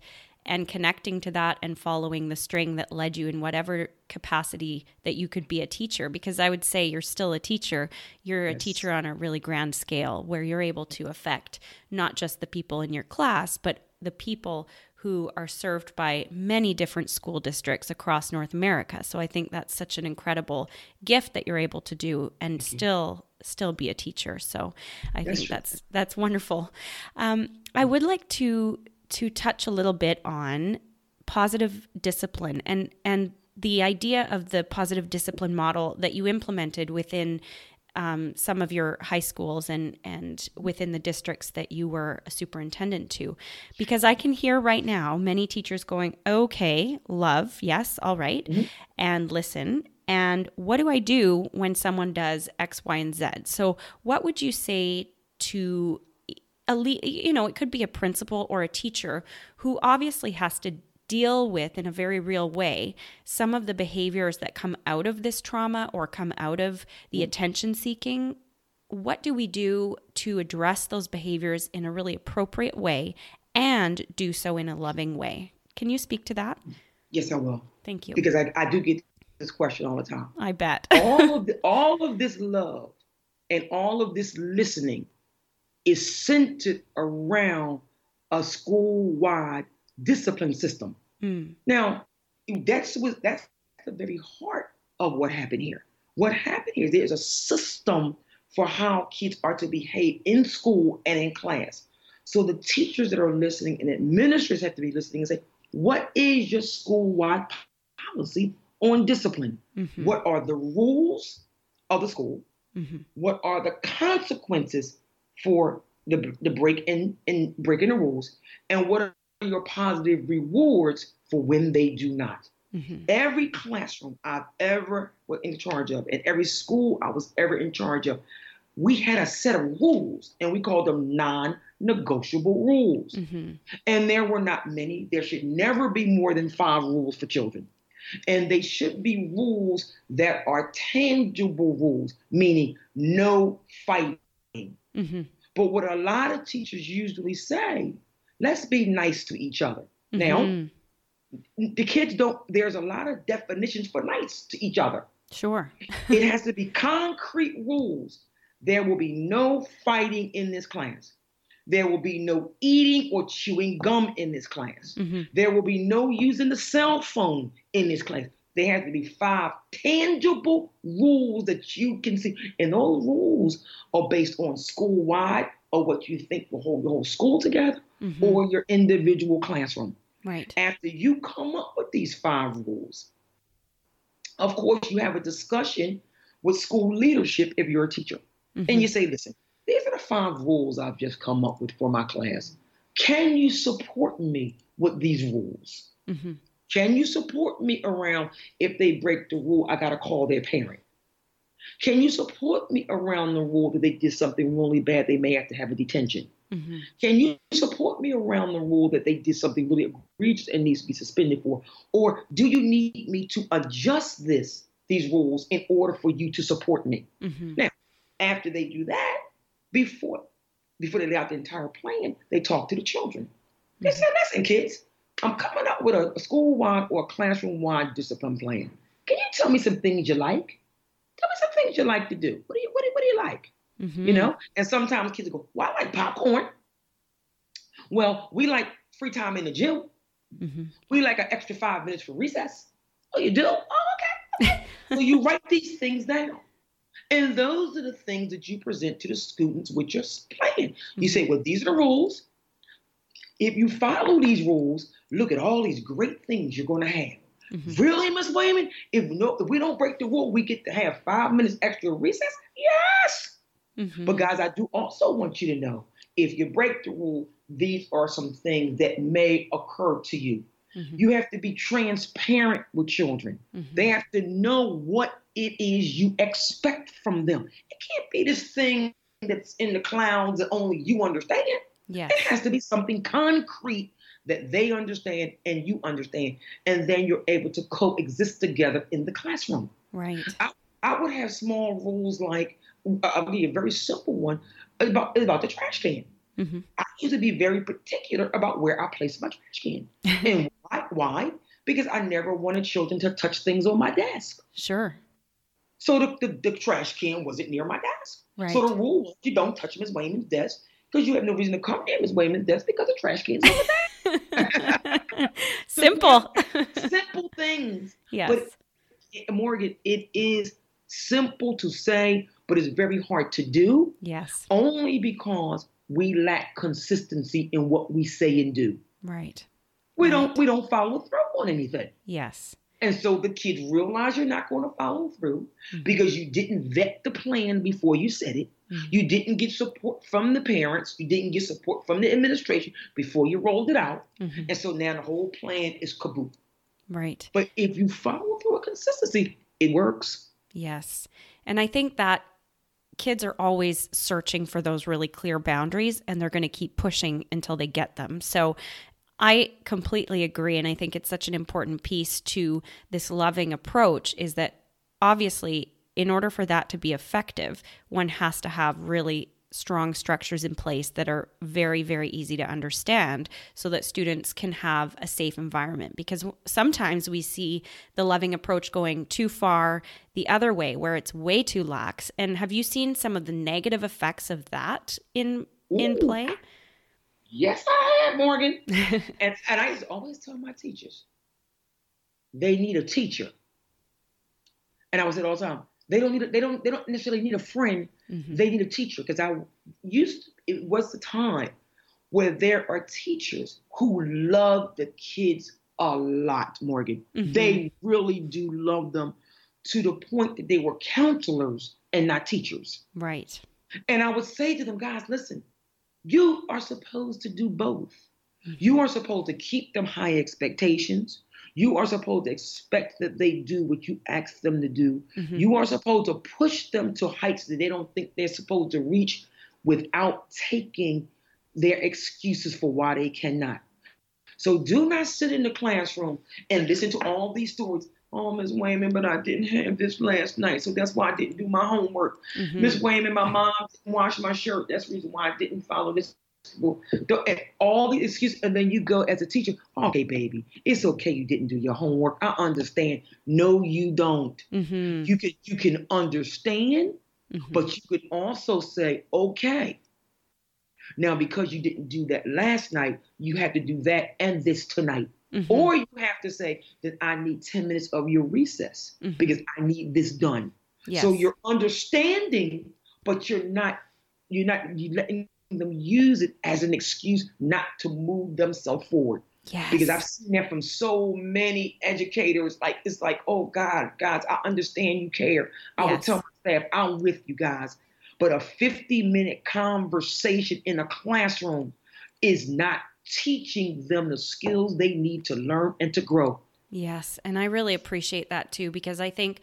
and connecting to that and following the string that led you in whatever capacity that you could be a teacher because i would say you're still a teacher you're yes. a teacher on a really grand scale where you're able to affect not just the people in your class but the people who are served by many different school districts across North America. So I think that's such an incredible gift that you're able to do and still still be a teacher. So I that's think that's that's wonderful. Um, I would like to to touch a little bit on positive discipline and and the idea of the positive discipline model that you implemented within um, some of your high schools and and within the districts that you were a superintendent to, because I can hear right now many teachers going, "Okay, love, yes, all right, mm-hmm. and listen." And what do I do when someone does X, Y, and Z? So, what would you say to a you know it could be a principal or a teacher who obviously has to deal with in a very real way some of the behaviors that come out of this trauma or come out of the mm. attention seeking what do we do to address those behaviors in a really appropriate way and do so in a loving way? Can you speak to that? Yes i will. Thank you. Because i, I do get this question all the time. I bet. [laughs] All of the, all of this love and all of this listening is centered around a school-wide discipline system. Mm. Now, that's what that's the very heart of what happened here. What happened here is there's a system for how kids are to behave in school and in class. So the teachers that are listening and administrators have to be listening and say, what is your school-wide policy on discipline? Mm-hmm. What are the rules of the school? Mm-hmm. What are the consequences for the, the break in, in breaking the rules, and what are your positive rewards for when they do not. Mm-hmm. Every classroom I've ever was in charge of, and every school I was ever in charge of, we had a set of rules, and we called them non-negotiable rules. Mm-hmm. And there were not many. There should never be more than five rules for children. And they should be rules that are tangible rules, meaning no fighting. Mm-hmm. But what a lot of teachers usually say, let's be nice to each other. Mm-hmm. Now, the kids don't, there's a lot of definitions for nice to each other. Sure. [laughs] it has to be concrete rules. There will be no fighting in this class. There will be no eating or chewing gum in this class. Mm-hmm. There will be no using the cell phone in this class. There has to be five tangible rules that you can see. And those rules are based on school wide or what you think will hold the whole school together mm-hmm. or your individual classroom. Right. After you come up with these five rules, of course, you have a discussion with school leadership if you're a teacher. Mm-hmm. And you say, listen, these are the five rules I've just come up with for my class. Can you support me with these rules? Mm-hmm. Can you support me around if they break the rule? I got to call their parent. Can you support me around the rule that they did something really bad? They may have to have a detention. Mm-hmm. Can you support me around the rule that they did something really egregious and needs to be suspended for? Or do you need me to adjust this, these rules, in order for you to support me? Mm-hmm. Now, after they do that, before before they lay out the entire plan, they talk to the children. They mm-hmm. say, listen, kids, I'm coming up with a, a school-wide or a classroom-wide discipline plan. Can you tell me some things you like? Tell me some things you like to do. What do you what do, what do you like? Mm-hmm. You know? And sometimes kids go, Well, I like popcorn. Well, we like free time in the gym. Mm-hmm. We like an extra five minutes for recess. Oh, you do? Oh, okay. [laughs] so you write these things down. And those are the things that you present to the students with your plan. You say, mm-hmm. well, these are the rules. If you follow these rules, look at all these great things you're going to have. Mm-hmm. Really, Miss Wayman? If no, if we don't break the rule, we get to have five minutes extra recess. Yes. Mm-hmm. But guys, I do also want you to know if you break the rule, these are some things that may occur to you. Mm-hmm. You have to be transparent with children. Mm-hmm. They have to know what it is you expect from them. It can't be this thing that's in the clouds that only you understand. Yes. It has to be something concrete that they understand and you understand. And then you're able to coexist together in the classroom. Right. I, I would have small rules like, I'll give you a very simple one about, about the trash can. Mm-hmm. I used to be very particular about where I place my trash can. [laughs] and why? Why? Because I never wanted children to touch things on my desk. Sure. So the, the, the trash can wasn't near my desk. Right. So the rule was you don't touch Ms. Wayman's desk because you have no reason to come near Ms. Wayman's desk because the trash can's over there. [laughs] simple. simple things. Yes. But Morgan, it is simple to say, but it's very hard to do. Yes. Only because we lack consistency in what we say and do. Right. We right. don't we don't follow through on anything. Yes. And so the kids realize you're not going to follow through mm-hmm. because you didn't vet the plan before you said it. Mm-hmm. You didn't get support from the parents. You didn't get support from the administration before you rolled it out. Mm-hmm. And so now the whole plan is kaboom. Right. But if you follow through with consistency, it works. Yes. And I think that kids are always searching for those really clear boundaries and they're going to keep pushing until they get them. So I completely agree. And I think it's such an important piece to this loving approach is that obviously, in order for that to be effective, one has to have really strong structures in place that are very, very easy to understand so that students can have a safe environment. Because sometimes we see the loving approach going too far the other way, where it's way too lax. And have you seen some of the negative effects of that in Ooh. in play? Yes, I have, Morgan. [laughs] and, and I always tell my teachers, they need a teacher. And I would say all the time, they don't need a, they don't they don't necessarily need a friend. Mm-hmm. They need a teacher because I used to, it was the time where there are teachers who love the kids a lot, Morgan. Mm-hmm. They really do love them to the point that they were counselors and not teachers. Right. And I would say to them, guys, listen, you are supposed to do both. Mm-hmm. You are supposed to keep them high expectations. You are supposed to expect that they do what you ask them to do. Mm-hmm. You are supposed to push them to heights that they don't think they're supposed to reach without taking their excuses for why they cannot. So do not sit in the classroom and listen to all these stories. Oh, Miss Wayman, but I didn't have this last night, so that's why I didn't do my homework. Mm-hmm. Miss mm-hmm. Wayman, my mom didn't wash my shirt. That's the reason why I didn't follow this. All the excuses, and then you go as a teacher. Okay, baby, it's okay. You didn't do your homework. I understand. No, you don't. Mm-hmm. You can you can understand, mm-hmm. but you could also say, okay. Now, because you didn't do that last night, you have to do that and this tonight. Mm-hmm. Or you have to say that I need 10 minutes of your recess mm-hmm. because I need this done. Yes. So you're understanding, but you're not you're not you letting them use it as an excuse not to move themselves forward. Yes. Because I've seen that from so many educators. Like it's like, oh God, guys, I understand you care. I yes. will tell my staff, I'm with you guys. But a 50 minute conversation in a classroom is not teaching them the skills they need to learn and to grow. Yes, and I really appreciate that too because I think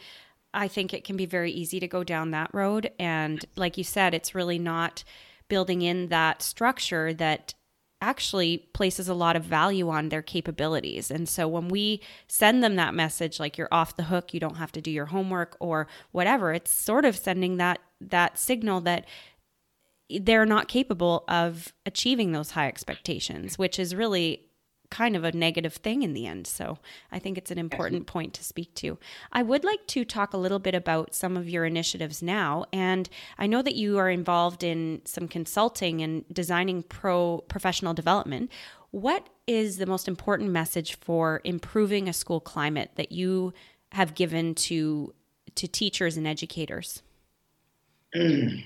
I think it can be very easy to go down that road and like you said it's really not building in that structure that actually places a lot of value on their capabilities. And so when we send them that message like you're off the hook, you don't have to do your homework or whatever, it's sort of sending that that signal that they're not capable of achieving those high expectations, which is really kind of a negative thing in the end. So I think it's an important point to speak to. I would like to talk a little bit about some of your initiatives now. And I know that you are involved in some consulting and designing pro professional development. What is the most important message for improving a school climate that you have given to to teachers and educators? [clears throat]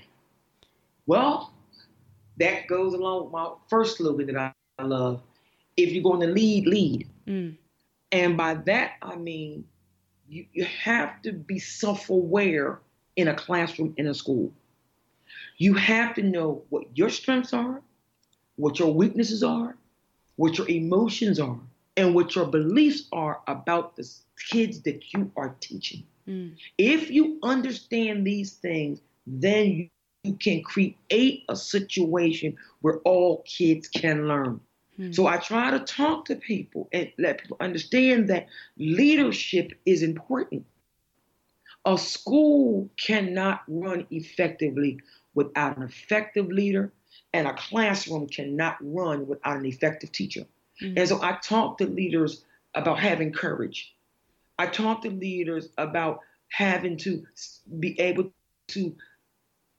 Well, that goes along with my first slogan that I love if you're going to lead, lead. Mm. And by that, I mean, you, you have to be self aware in a classroom, in a school. You have to know what your strengths are, what your weaknesses are, what your emotions are, and what your beliefs are about the kids that you are teaching. Mm. If you understand these things, then you, you can create a situation where all kids can learn. Hmm. So I try to talk to people and let people understand that leadership is important. A school cannot run effectively without an effective leader, and a classroom cannot run without an effective teacher. Mm-hmm. And so I talk to leaders about having courage. I talk to leaders about having to be able to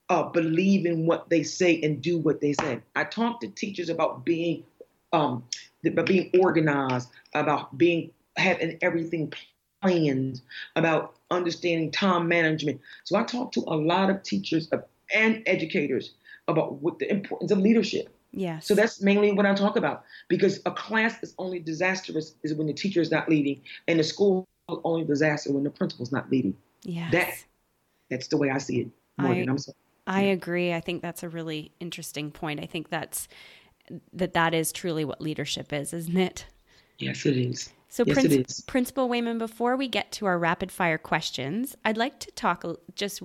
uh, believe in what they say and do what they say. I talk to teachers about being um, about being organized, about being having everything planned, about understanding time management. So I talk to a lot of teachers and educators about what the importance of leadership. Yeah. So that's mainly what I talk about because a class is only disastrous is when the teacher is not leading, and the school is only disaster when the principal is not leading. Yeah. That that's the way I see it. Morgan, I, I'm sorry. I agree. I think that's a really interesting point. I think that's that that is truly what leadership is, isn't it? Yes, it is. So, yes, is. Principal Wayman, before we get to our rapid fire questions, I'd like to talk just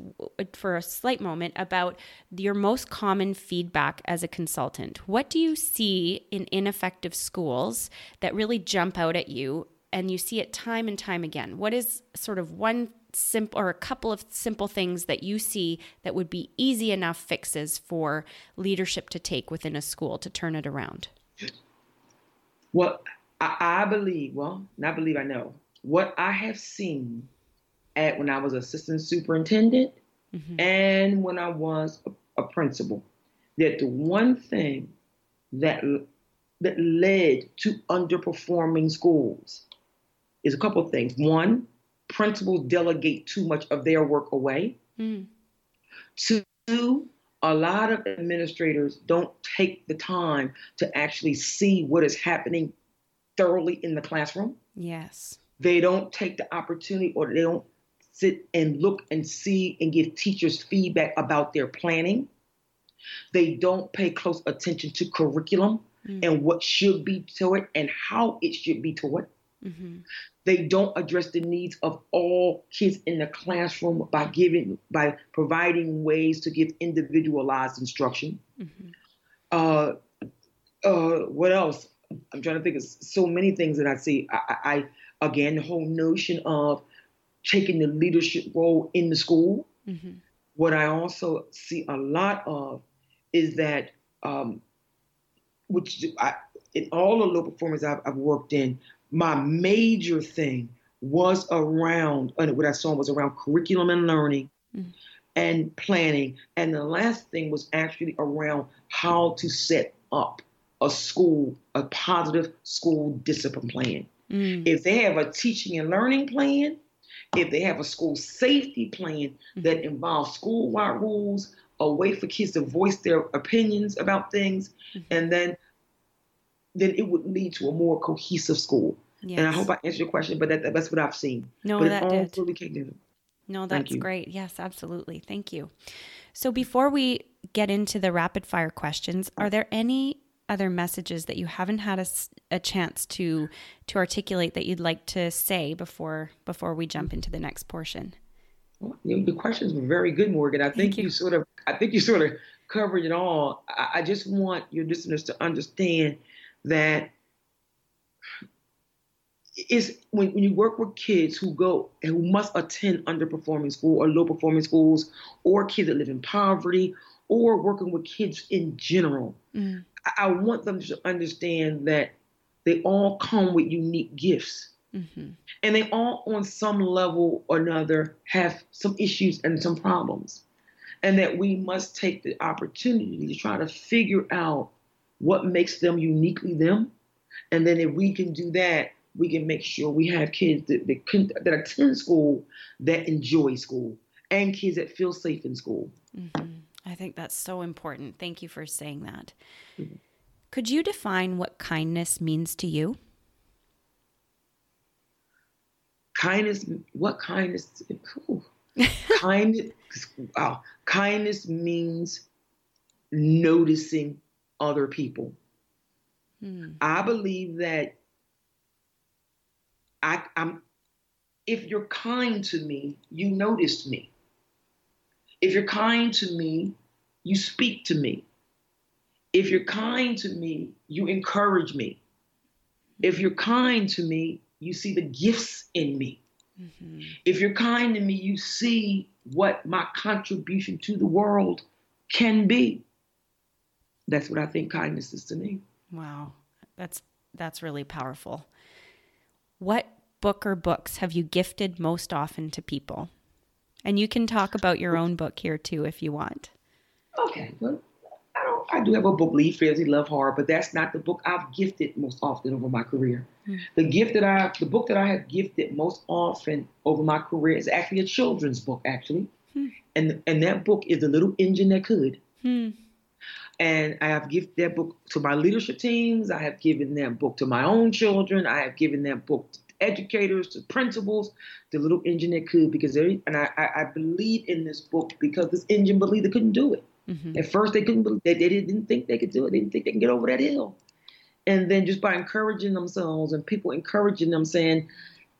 for a slight moment about your most common feedback as a consultant. What do you see in ineffective schools that really jump out at you and you see it time and time again? What is sort of one simple or a couple of simple things that you see that would be easy enough fixes for leadership to take within a school to turn it around? Well, I, I believe, well, not believe, I know, what I have seen at when I was assistant superintendent mm-hmm. and when I was a, a principal, that the one thing that that led to underperforming schools is a couple of things. One, principals delegate too much of their work away. Mm. Two, a lot of administrators don't take the time to actually see what is happening thoroughly in the classroom. Yes. They don't take the opportunity or they don't sit and look and see and give teachers feedback about their planning. They don't pay close attention to curriculum mm. and what should be taught and how it should be taught. Mm-hmm. They don't address the needs of all kids in the classroom by giving by providing ways to give individualized instruction. Mm-hmm. Uh, uh, what else? I'm trying to think of so many things that I see. I, I again the whole notion of taking the leadership role in the school. Mm-hmm. What I also see a lot of is that, um, which I, in all the low performers I've, I've worked in, my major thing was around what I saw was around curriculum and learning mm. and planning. And the last thing was actually around how to set up a school, a positive school discipline plan. Mm. If they have a teaching and learning plan, if they have a school safety plan mm. that involves school-wide rules, a way for kids to voice their opinions about things, mm. and then then it would lead to a more cohesive school. Yes. And I hope I answered your question, but that, that's what I've seen. No, but that did. Really no, that's great. Yes, absolutely. Thank you. So before we get into the rapid fire questions, are there any other messages that you haven't had a, a chance to to articulate that you'd like to say before before we jump into the next portion? Well, the questions were very good, Morgan. I think you. you. sort of I think you sort of covered it all. I, I just want your listeners to understand that is when, when you work with kids who go who must attend underperforming school or low performing schools or kids that live in poverty or working with kids in general mm. I, I, want them to understand that they all come with unique gifts mm-hmm. and they all on some level or another have some issues and some problems and that we must take the opportunity to try to figure out what makes them uniquely them and then if we can do that we can make sure we have kids that, that, that attend school that enjoy school and kids that feel safe in school. Mm-hmm. I think that's so important. Thank you for saying that. Mm-hmm. Could you define what kindness means to you? Kindness, what kindness? [laughs] kindness, wow. Kindness means noticing other people. Hmm. I believe that I, I'm, if you're kind to me, you noticed me. If you're kind to me, you speak to me. If you're kind to me, you encourage me. If you're kind to me, you see the gifts in me. Mm-hmm. If you're kind to me, you see what my contribution to the world can be. That's what I think kindness is to me. Wow. That's that's really powerful. What book or books have you gifted most often to people? And you can talk about your own book here too if you want. Okay. Well, I don't I do have a book, Lead Fearlessly Love Hard, but that's not the book I've gifted most often over my career. Hmm. The gift that I the book that I have gifted most often over my career is actually a children's book, actually. Hmm. And and that book is The Little Engine That Could. Hmm. And I have given that book to my leadership teams. I have given that book to my own children. I have given that book to educators, to principals, the little engine that could, because they, and I, I, believe in this book because this engine believed they couldn't do it. Mm-hmm. At first, they couldn't believe, they, they didn't think they could do it. They didn't think they can get over that hill. And then just by encouraging themselves and people encouraging them, saying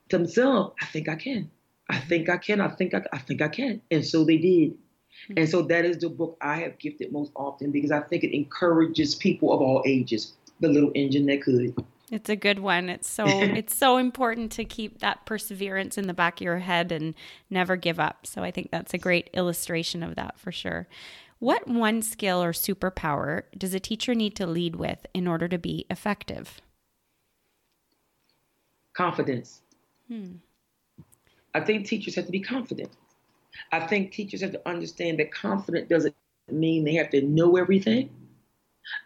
to themselves, I think I can. I think I can. I think I, I think I can. And so they did. Mm-hmm. And so that is the book I have gifted most often because I think it encourages people of all ages, the little engine that could. It's a good one. It's so [laughs] it's so important to keep that perseverance in the back of your head and never give up. So I think that's a great illustration of that for sure. What one skill or superpower does a teacher need to lead with in order to be effective? Confidence. Hmm. I think teachers have to be confident. I think teachers have to understand that confident doesn't mean they have to know everything.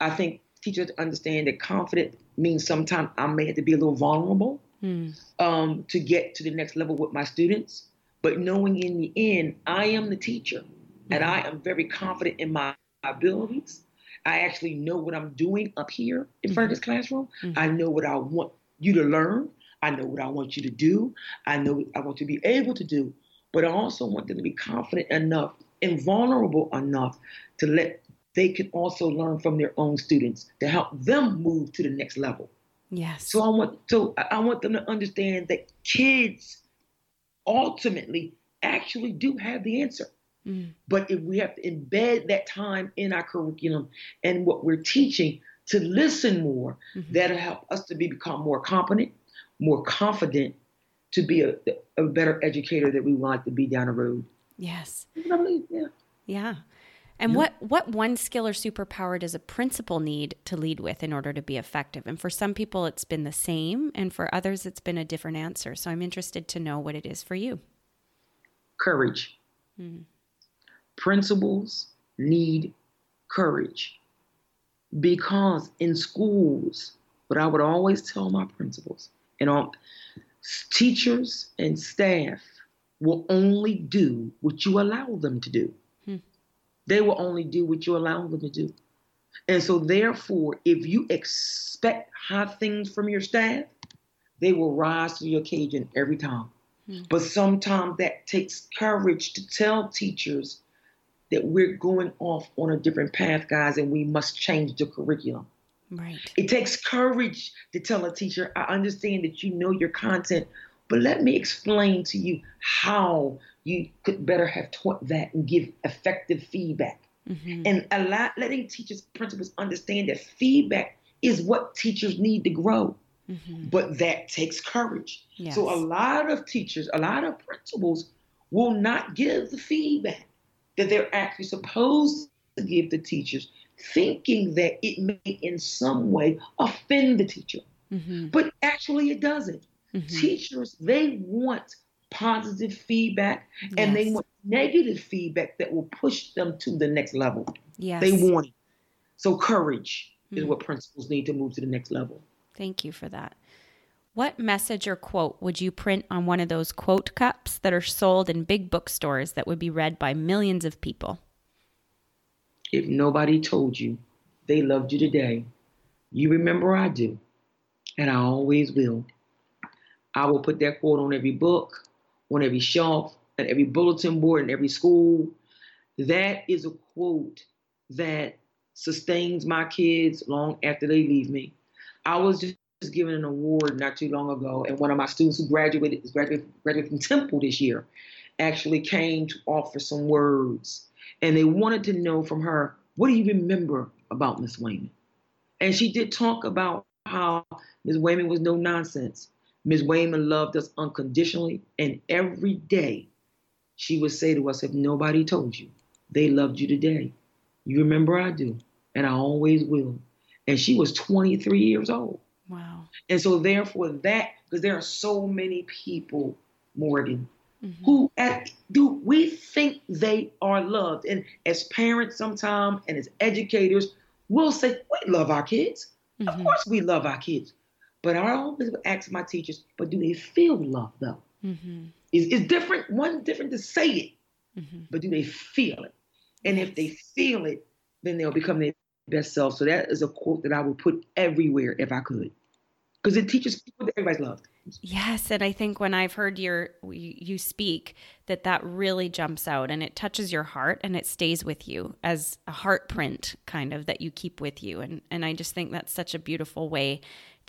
I think teachers have to understand that confident means sometimes I may have to be a little vulnerable hmm. um, to get to the next level with my students. But knowing in the end, I am the teacher mm-hmm. and I am very confident in my abilities. I actually know what I'm doing up here in front of this mm-hmm. classroom. Mm-hmm. I know what I want you to learn. I know what I want you to do. I know what I want to be able to do. But I also want them to be confident enough and vulnerable enough to let they can also learn from their own students to help them move to the next level. Yes. So I want so I want them to understand that kids ultimately actually do have the answer. Mm. But if we have to embed that time in our curriculum and what we're teaching to listen more, mm-hmm. that'll help us to be, become more competent, more confident, to be a, a better educator that we want to be down the road. Yes. Yeah. Yeah. And what what one skill or superpower does a principal need to lead with in order to be effective? And for some people it's been the same and for others it's been a different answer. So I'm interested to know what it is for you. Courage. Hmm. Principals need courage. Because in schools, what I would always tell my principals and all teachers and staff will only do what you allow them to do. They will only do what you allow them to do. And so, therefore, if you expect high things from your staff, they will rise to the occasion every time. Mm-hmm. But sometimes that takes courage to tell teachers that we're going off on a different path, guys, and we must change the curriculum. Right. It takes courage to tell a teacher, I understand that you know your content, but let me explain to you how you could better have taught that and give effective feedback. Mm-hmm. And a lot, letting teachers, principals understand that feedback is what teachers need to grow. Mm-hmm. But that takes courage. Yes. So a lot of teachers, a lot of principals will not give the feedback that they're actually supposed to give the teachers, thinking that it may in some way offend the teacher. Mm-hmm. But actually, it doesn't. Mm-hmm. Teachers, they want positive feedback yes. and they want negative feedback that will push them to the next level. Yes. They want it. So, courage mm-hmm. is what principals need to move to the next level. Thank you for that. What message or quote would you print on one of those quote cups that are sold in big bookstores that would be read by millions of people? If nobody told you they loved you today, you remember I do, and I always will. I will put that quote on every book, on every shelf, at every bulletin board in every school. That is a quote that sustains my kids long after they leave me. I was just given an award not too long ago, and one of my students who graduated graduated, graduated from Temple this year actually came to offer some words, and they wanted to know from her, what do you remember about Miss Wayman? And she did talk about how Miss Wayman was no nonsense. Miss Wayman loved us unconditionally, and every day she would say to us, If nobody told you, they loved you today. You remember I do, and I always will. And she was 23 years old. Wow. And so, therefore, that, because there are so many people, Morgan, mm-hmm. who at, do we think they are loved. And as parents, sometimes, and as educators, we'll say, We love our kids. Mm-hmm. Of course, we love our kids. But I always ask my teachers, but do they feel love though? Mm-hmm. It's, it's, different. One different to say it, mm-hmm. but do they feel it? And if they feel it, then they'll become their best self. So that is a quote that I would put everywhere if I could, because it teaches people that everybody's loved. Yes, and I think when I've heard your you speak that that really jumps out and it touches your heart and it stays with you as a heart print kind of that you keep with you and and I just think that's such a beautiful way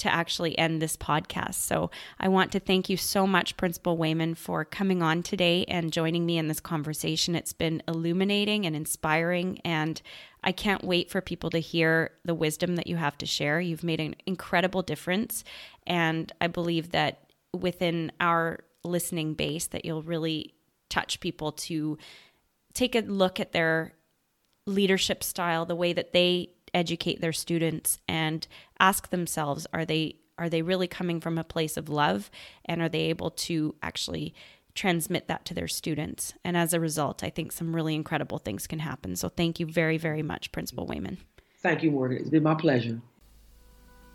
to actually end this podcast. So I want to thank you so much, Principal Wayman, for coming on today and joining me in this conversation. It's been illuminating and inspiring, and I can't wait for people to hear the wisdom that you have to share. You've made an incredible difference, and I believe that within our listening base that you'll really touch people to take a look at their leadership style, the way that they educate their students and ask themselves are they are they really coming from a place of love? And are they able to actually transmit that to their students? And as a result i think some really incredible things can happen. So thank you very very much principal wayman. Thank you morgan. It's been my pleasure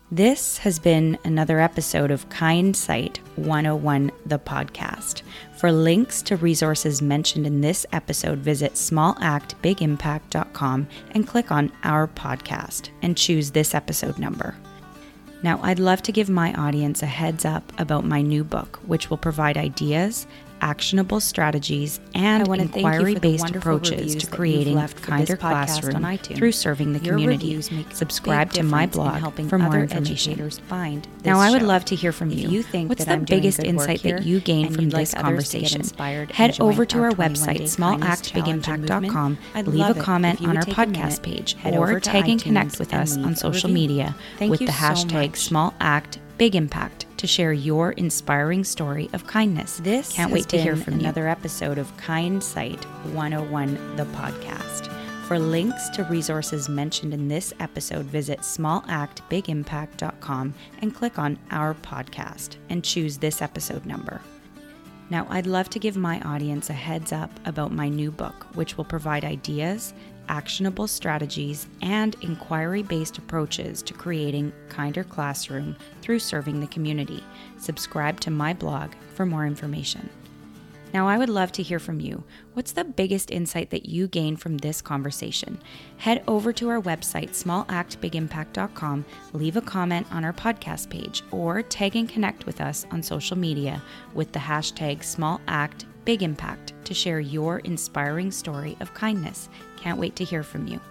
this has been another episode of Kind Sight 101, the podcast. For links to resources mentioned in this episode, visit smallactbigimpact.com and click on Our Podcast and choose this episode number. Now, I'd love to give my audience a heads up about my new book, which will provide ideas actionable strategies, and inquiry based approaches to creating a kinder classroom through serving the Your community. Subscribe to my blog for more information. Find now, I would love to hear from you. you think What's the biggest insight that you gain from this like conversation? Head over to our website, smallactbigimpact.com, leave a comment on our podcast page, or tag and connect with us on social media with the hashtag SmallActBigImpact to share your inspiring story of kindness. This can't wait to hear from another you. episode of Kind Sight 101 the podcast. For links to resources mentioned in this episode, visit smallactbigimpact.com and click on our podcast and choose this episode number. Now, I'd love to give my audience a heads up about my new book, which will provide ideas actionable strategies, and inquiry based approaches to creating kinder classroom through serving the community. Subscribe to my blog for more information. Now, I would love to hear from you. What's the biggest insight that you gain from this conversation? Head over to our website, smallactbigimpact.com, leave a comment on our podcast page, or tag and connect with us on social media with the hashtag SmallActBigImpact to share your inspiring story of kindness can't wait to hear from you.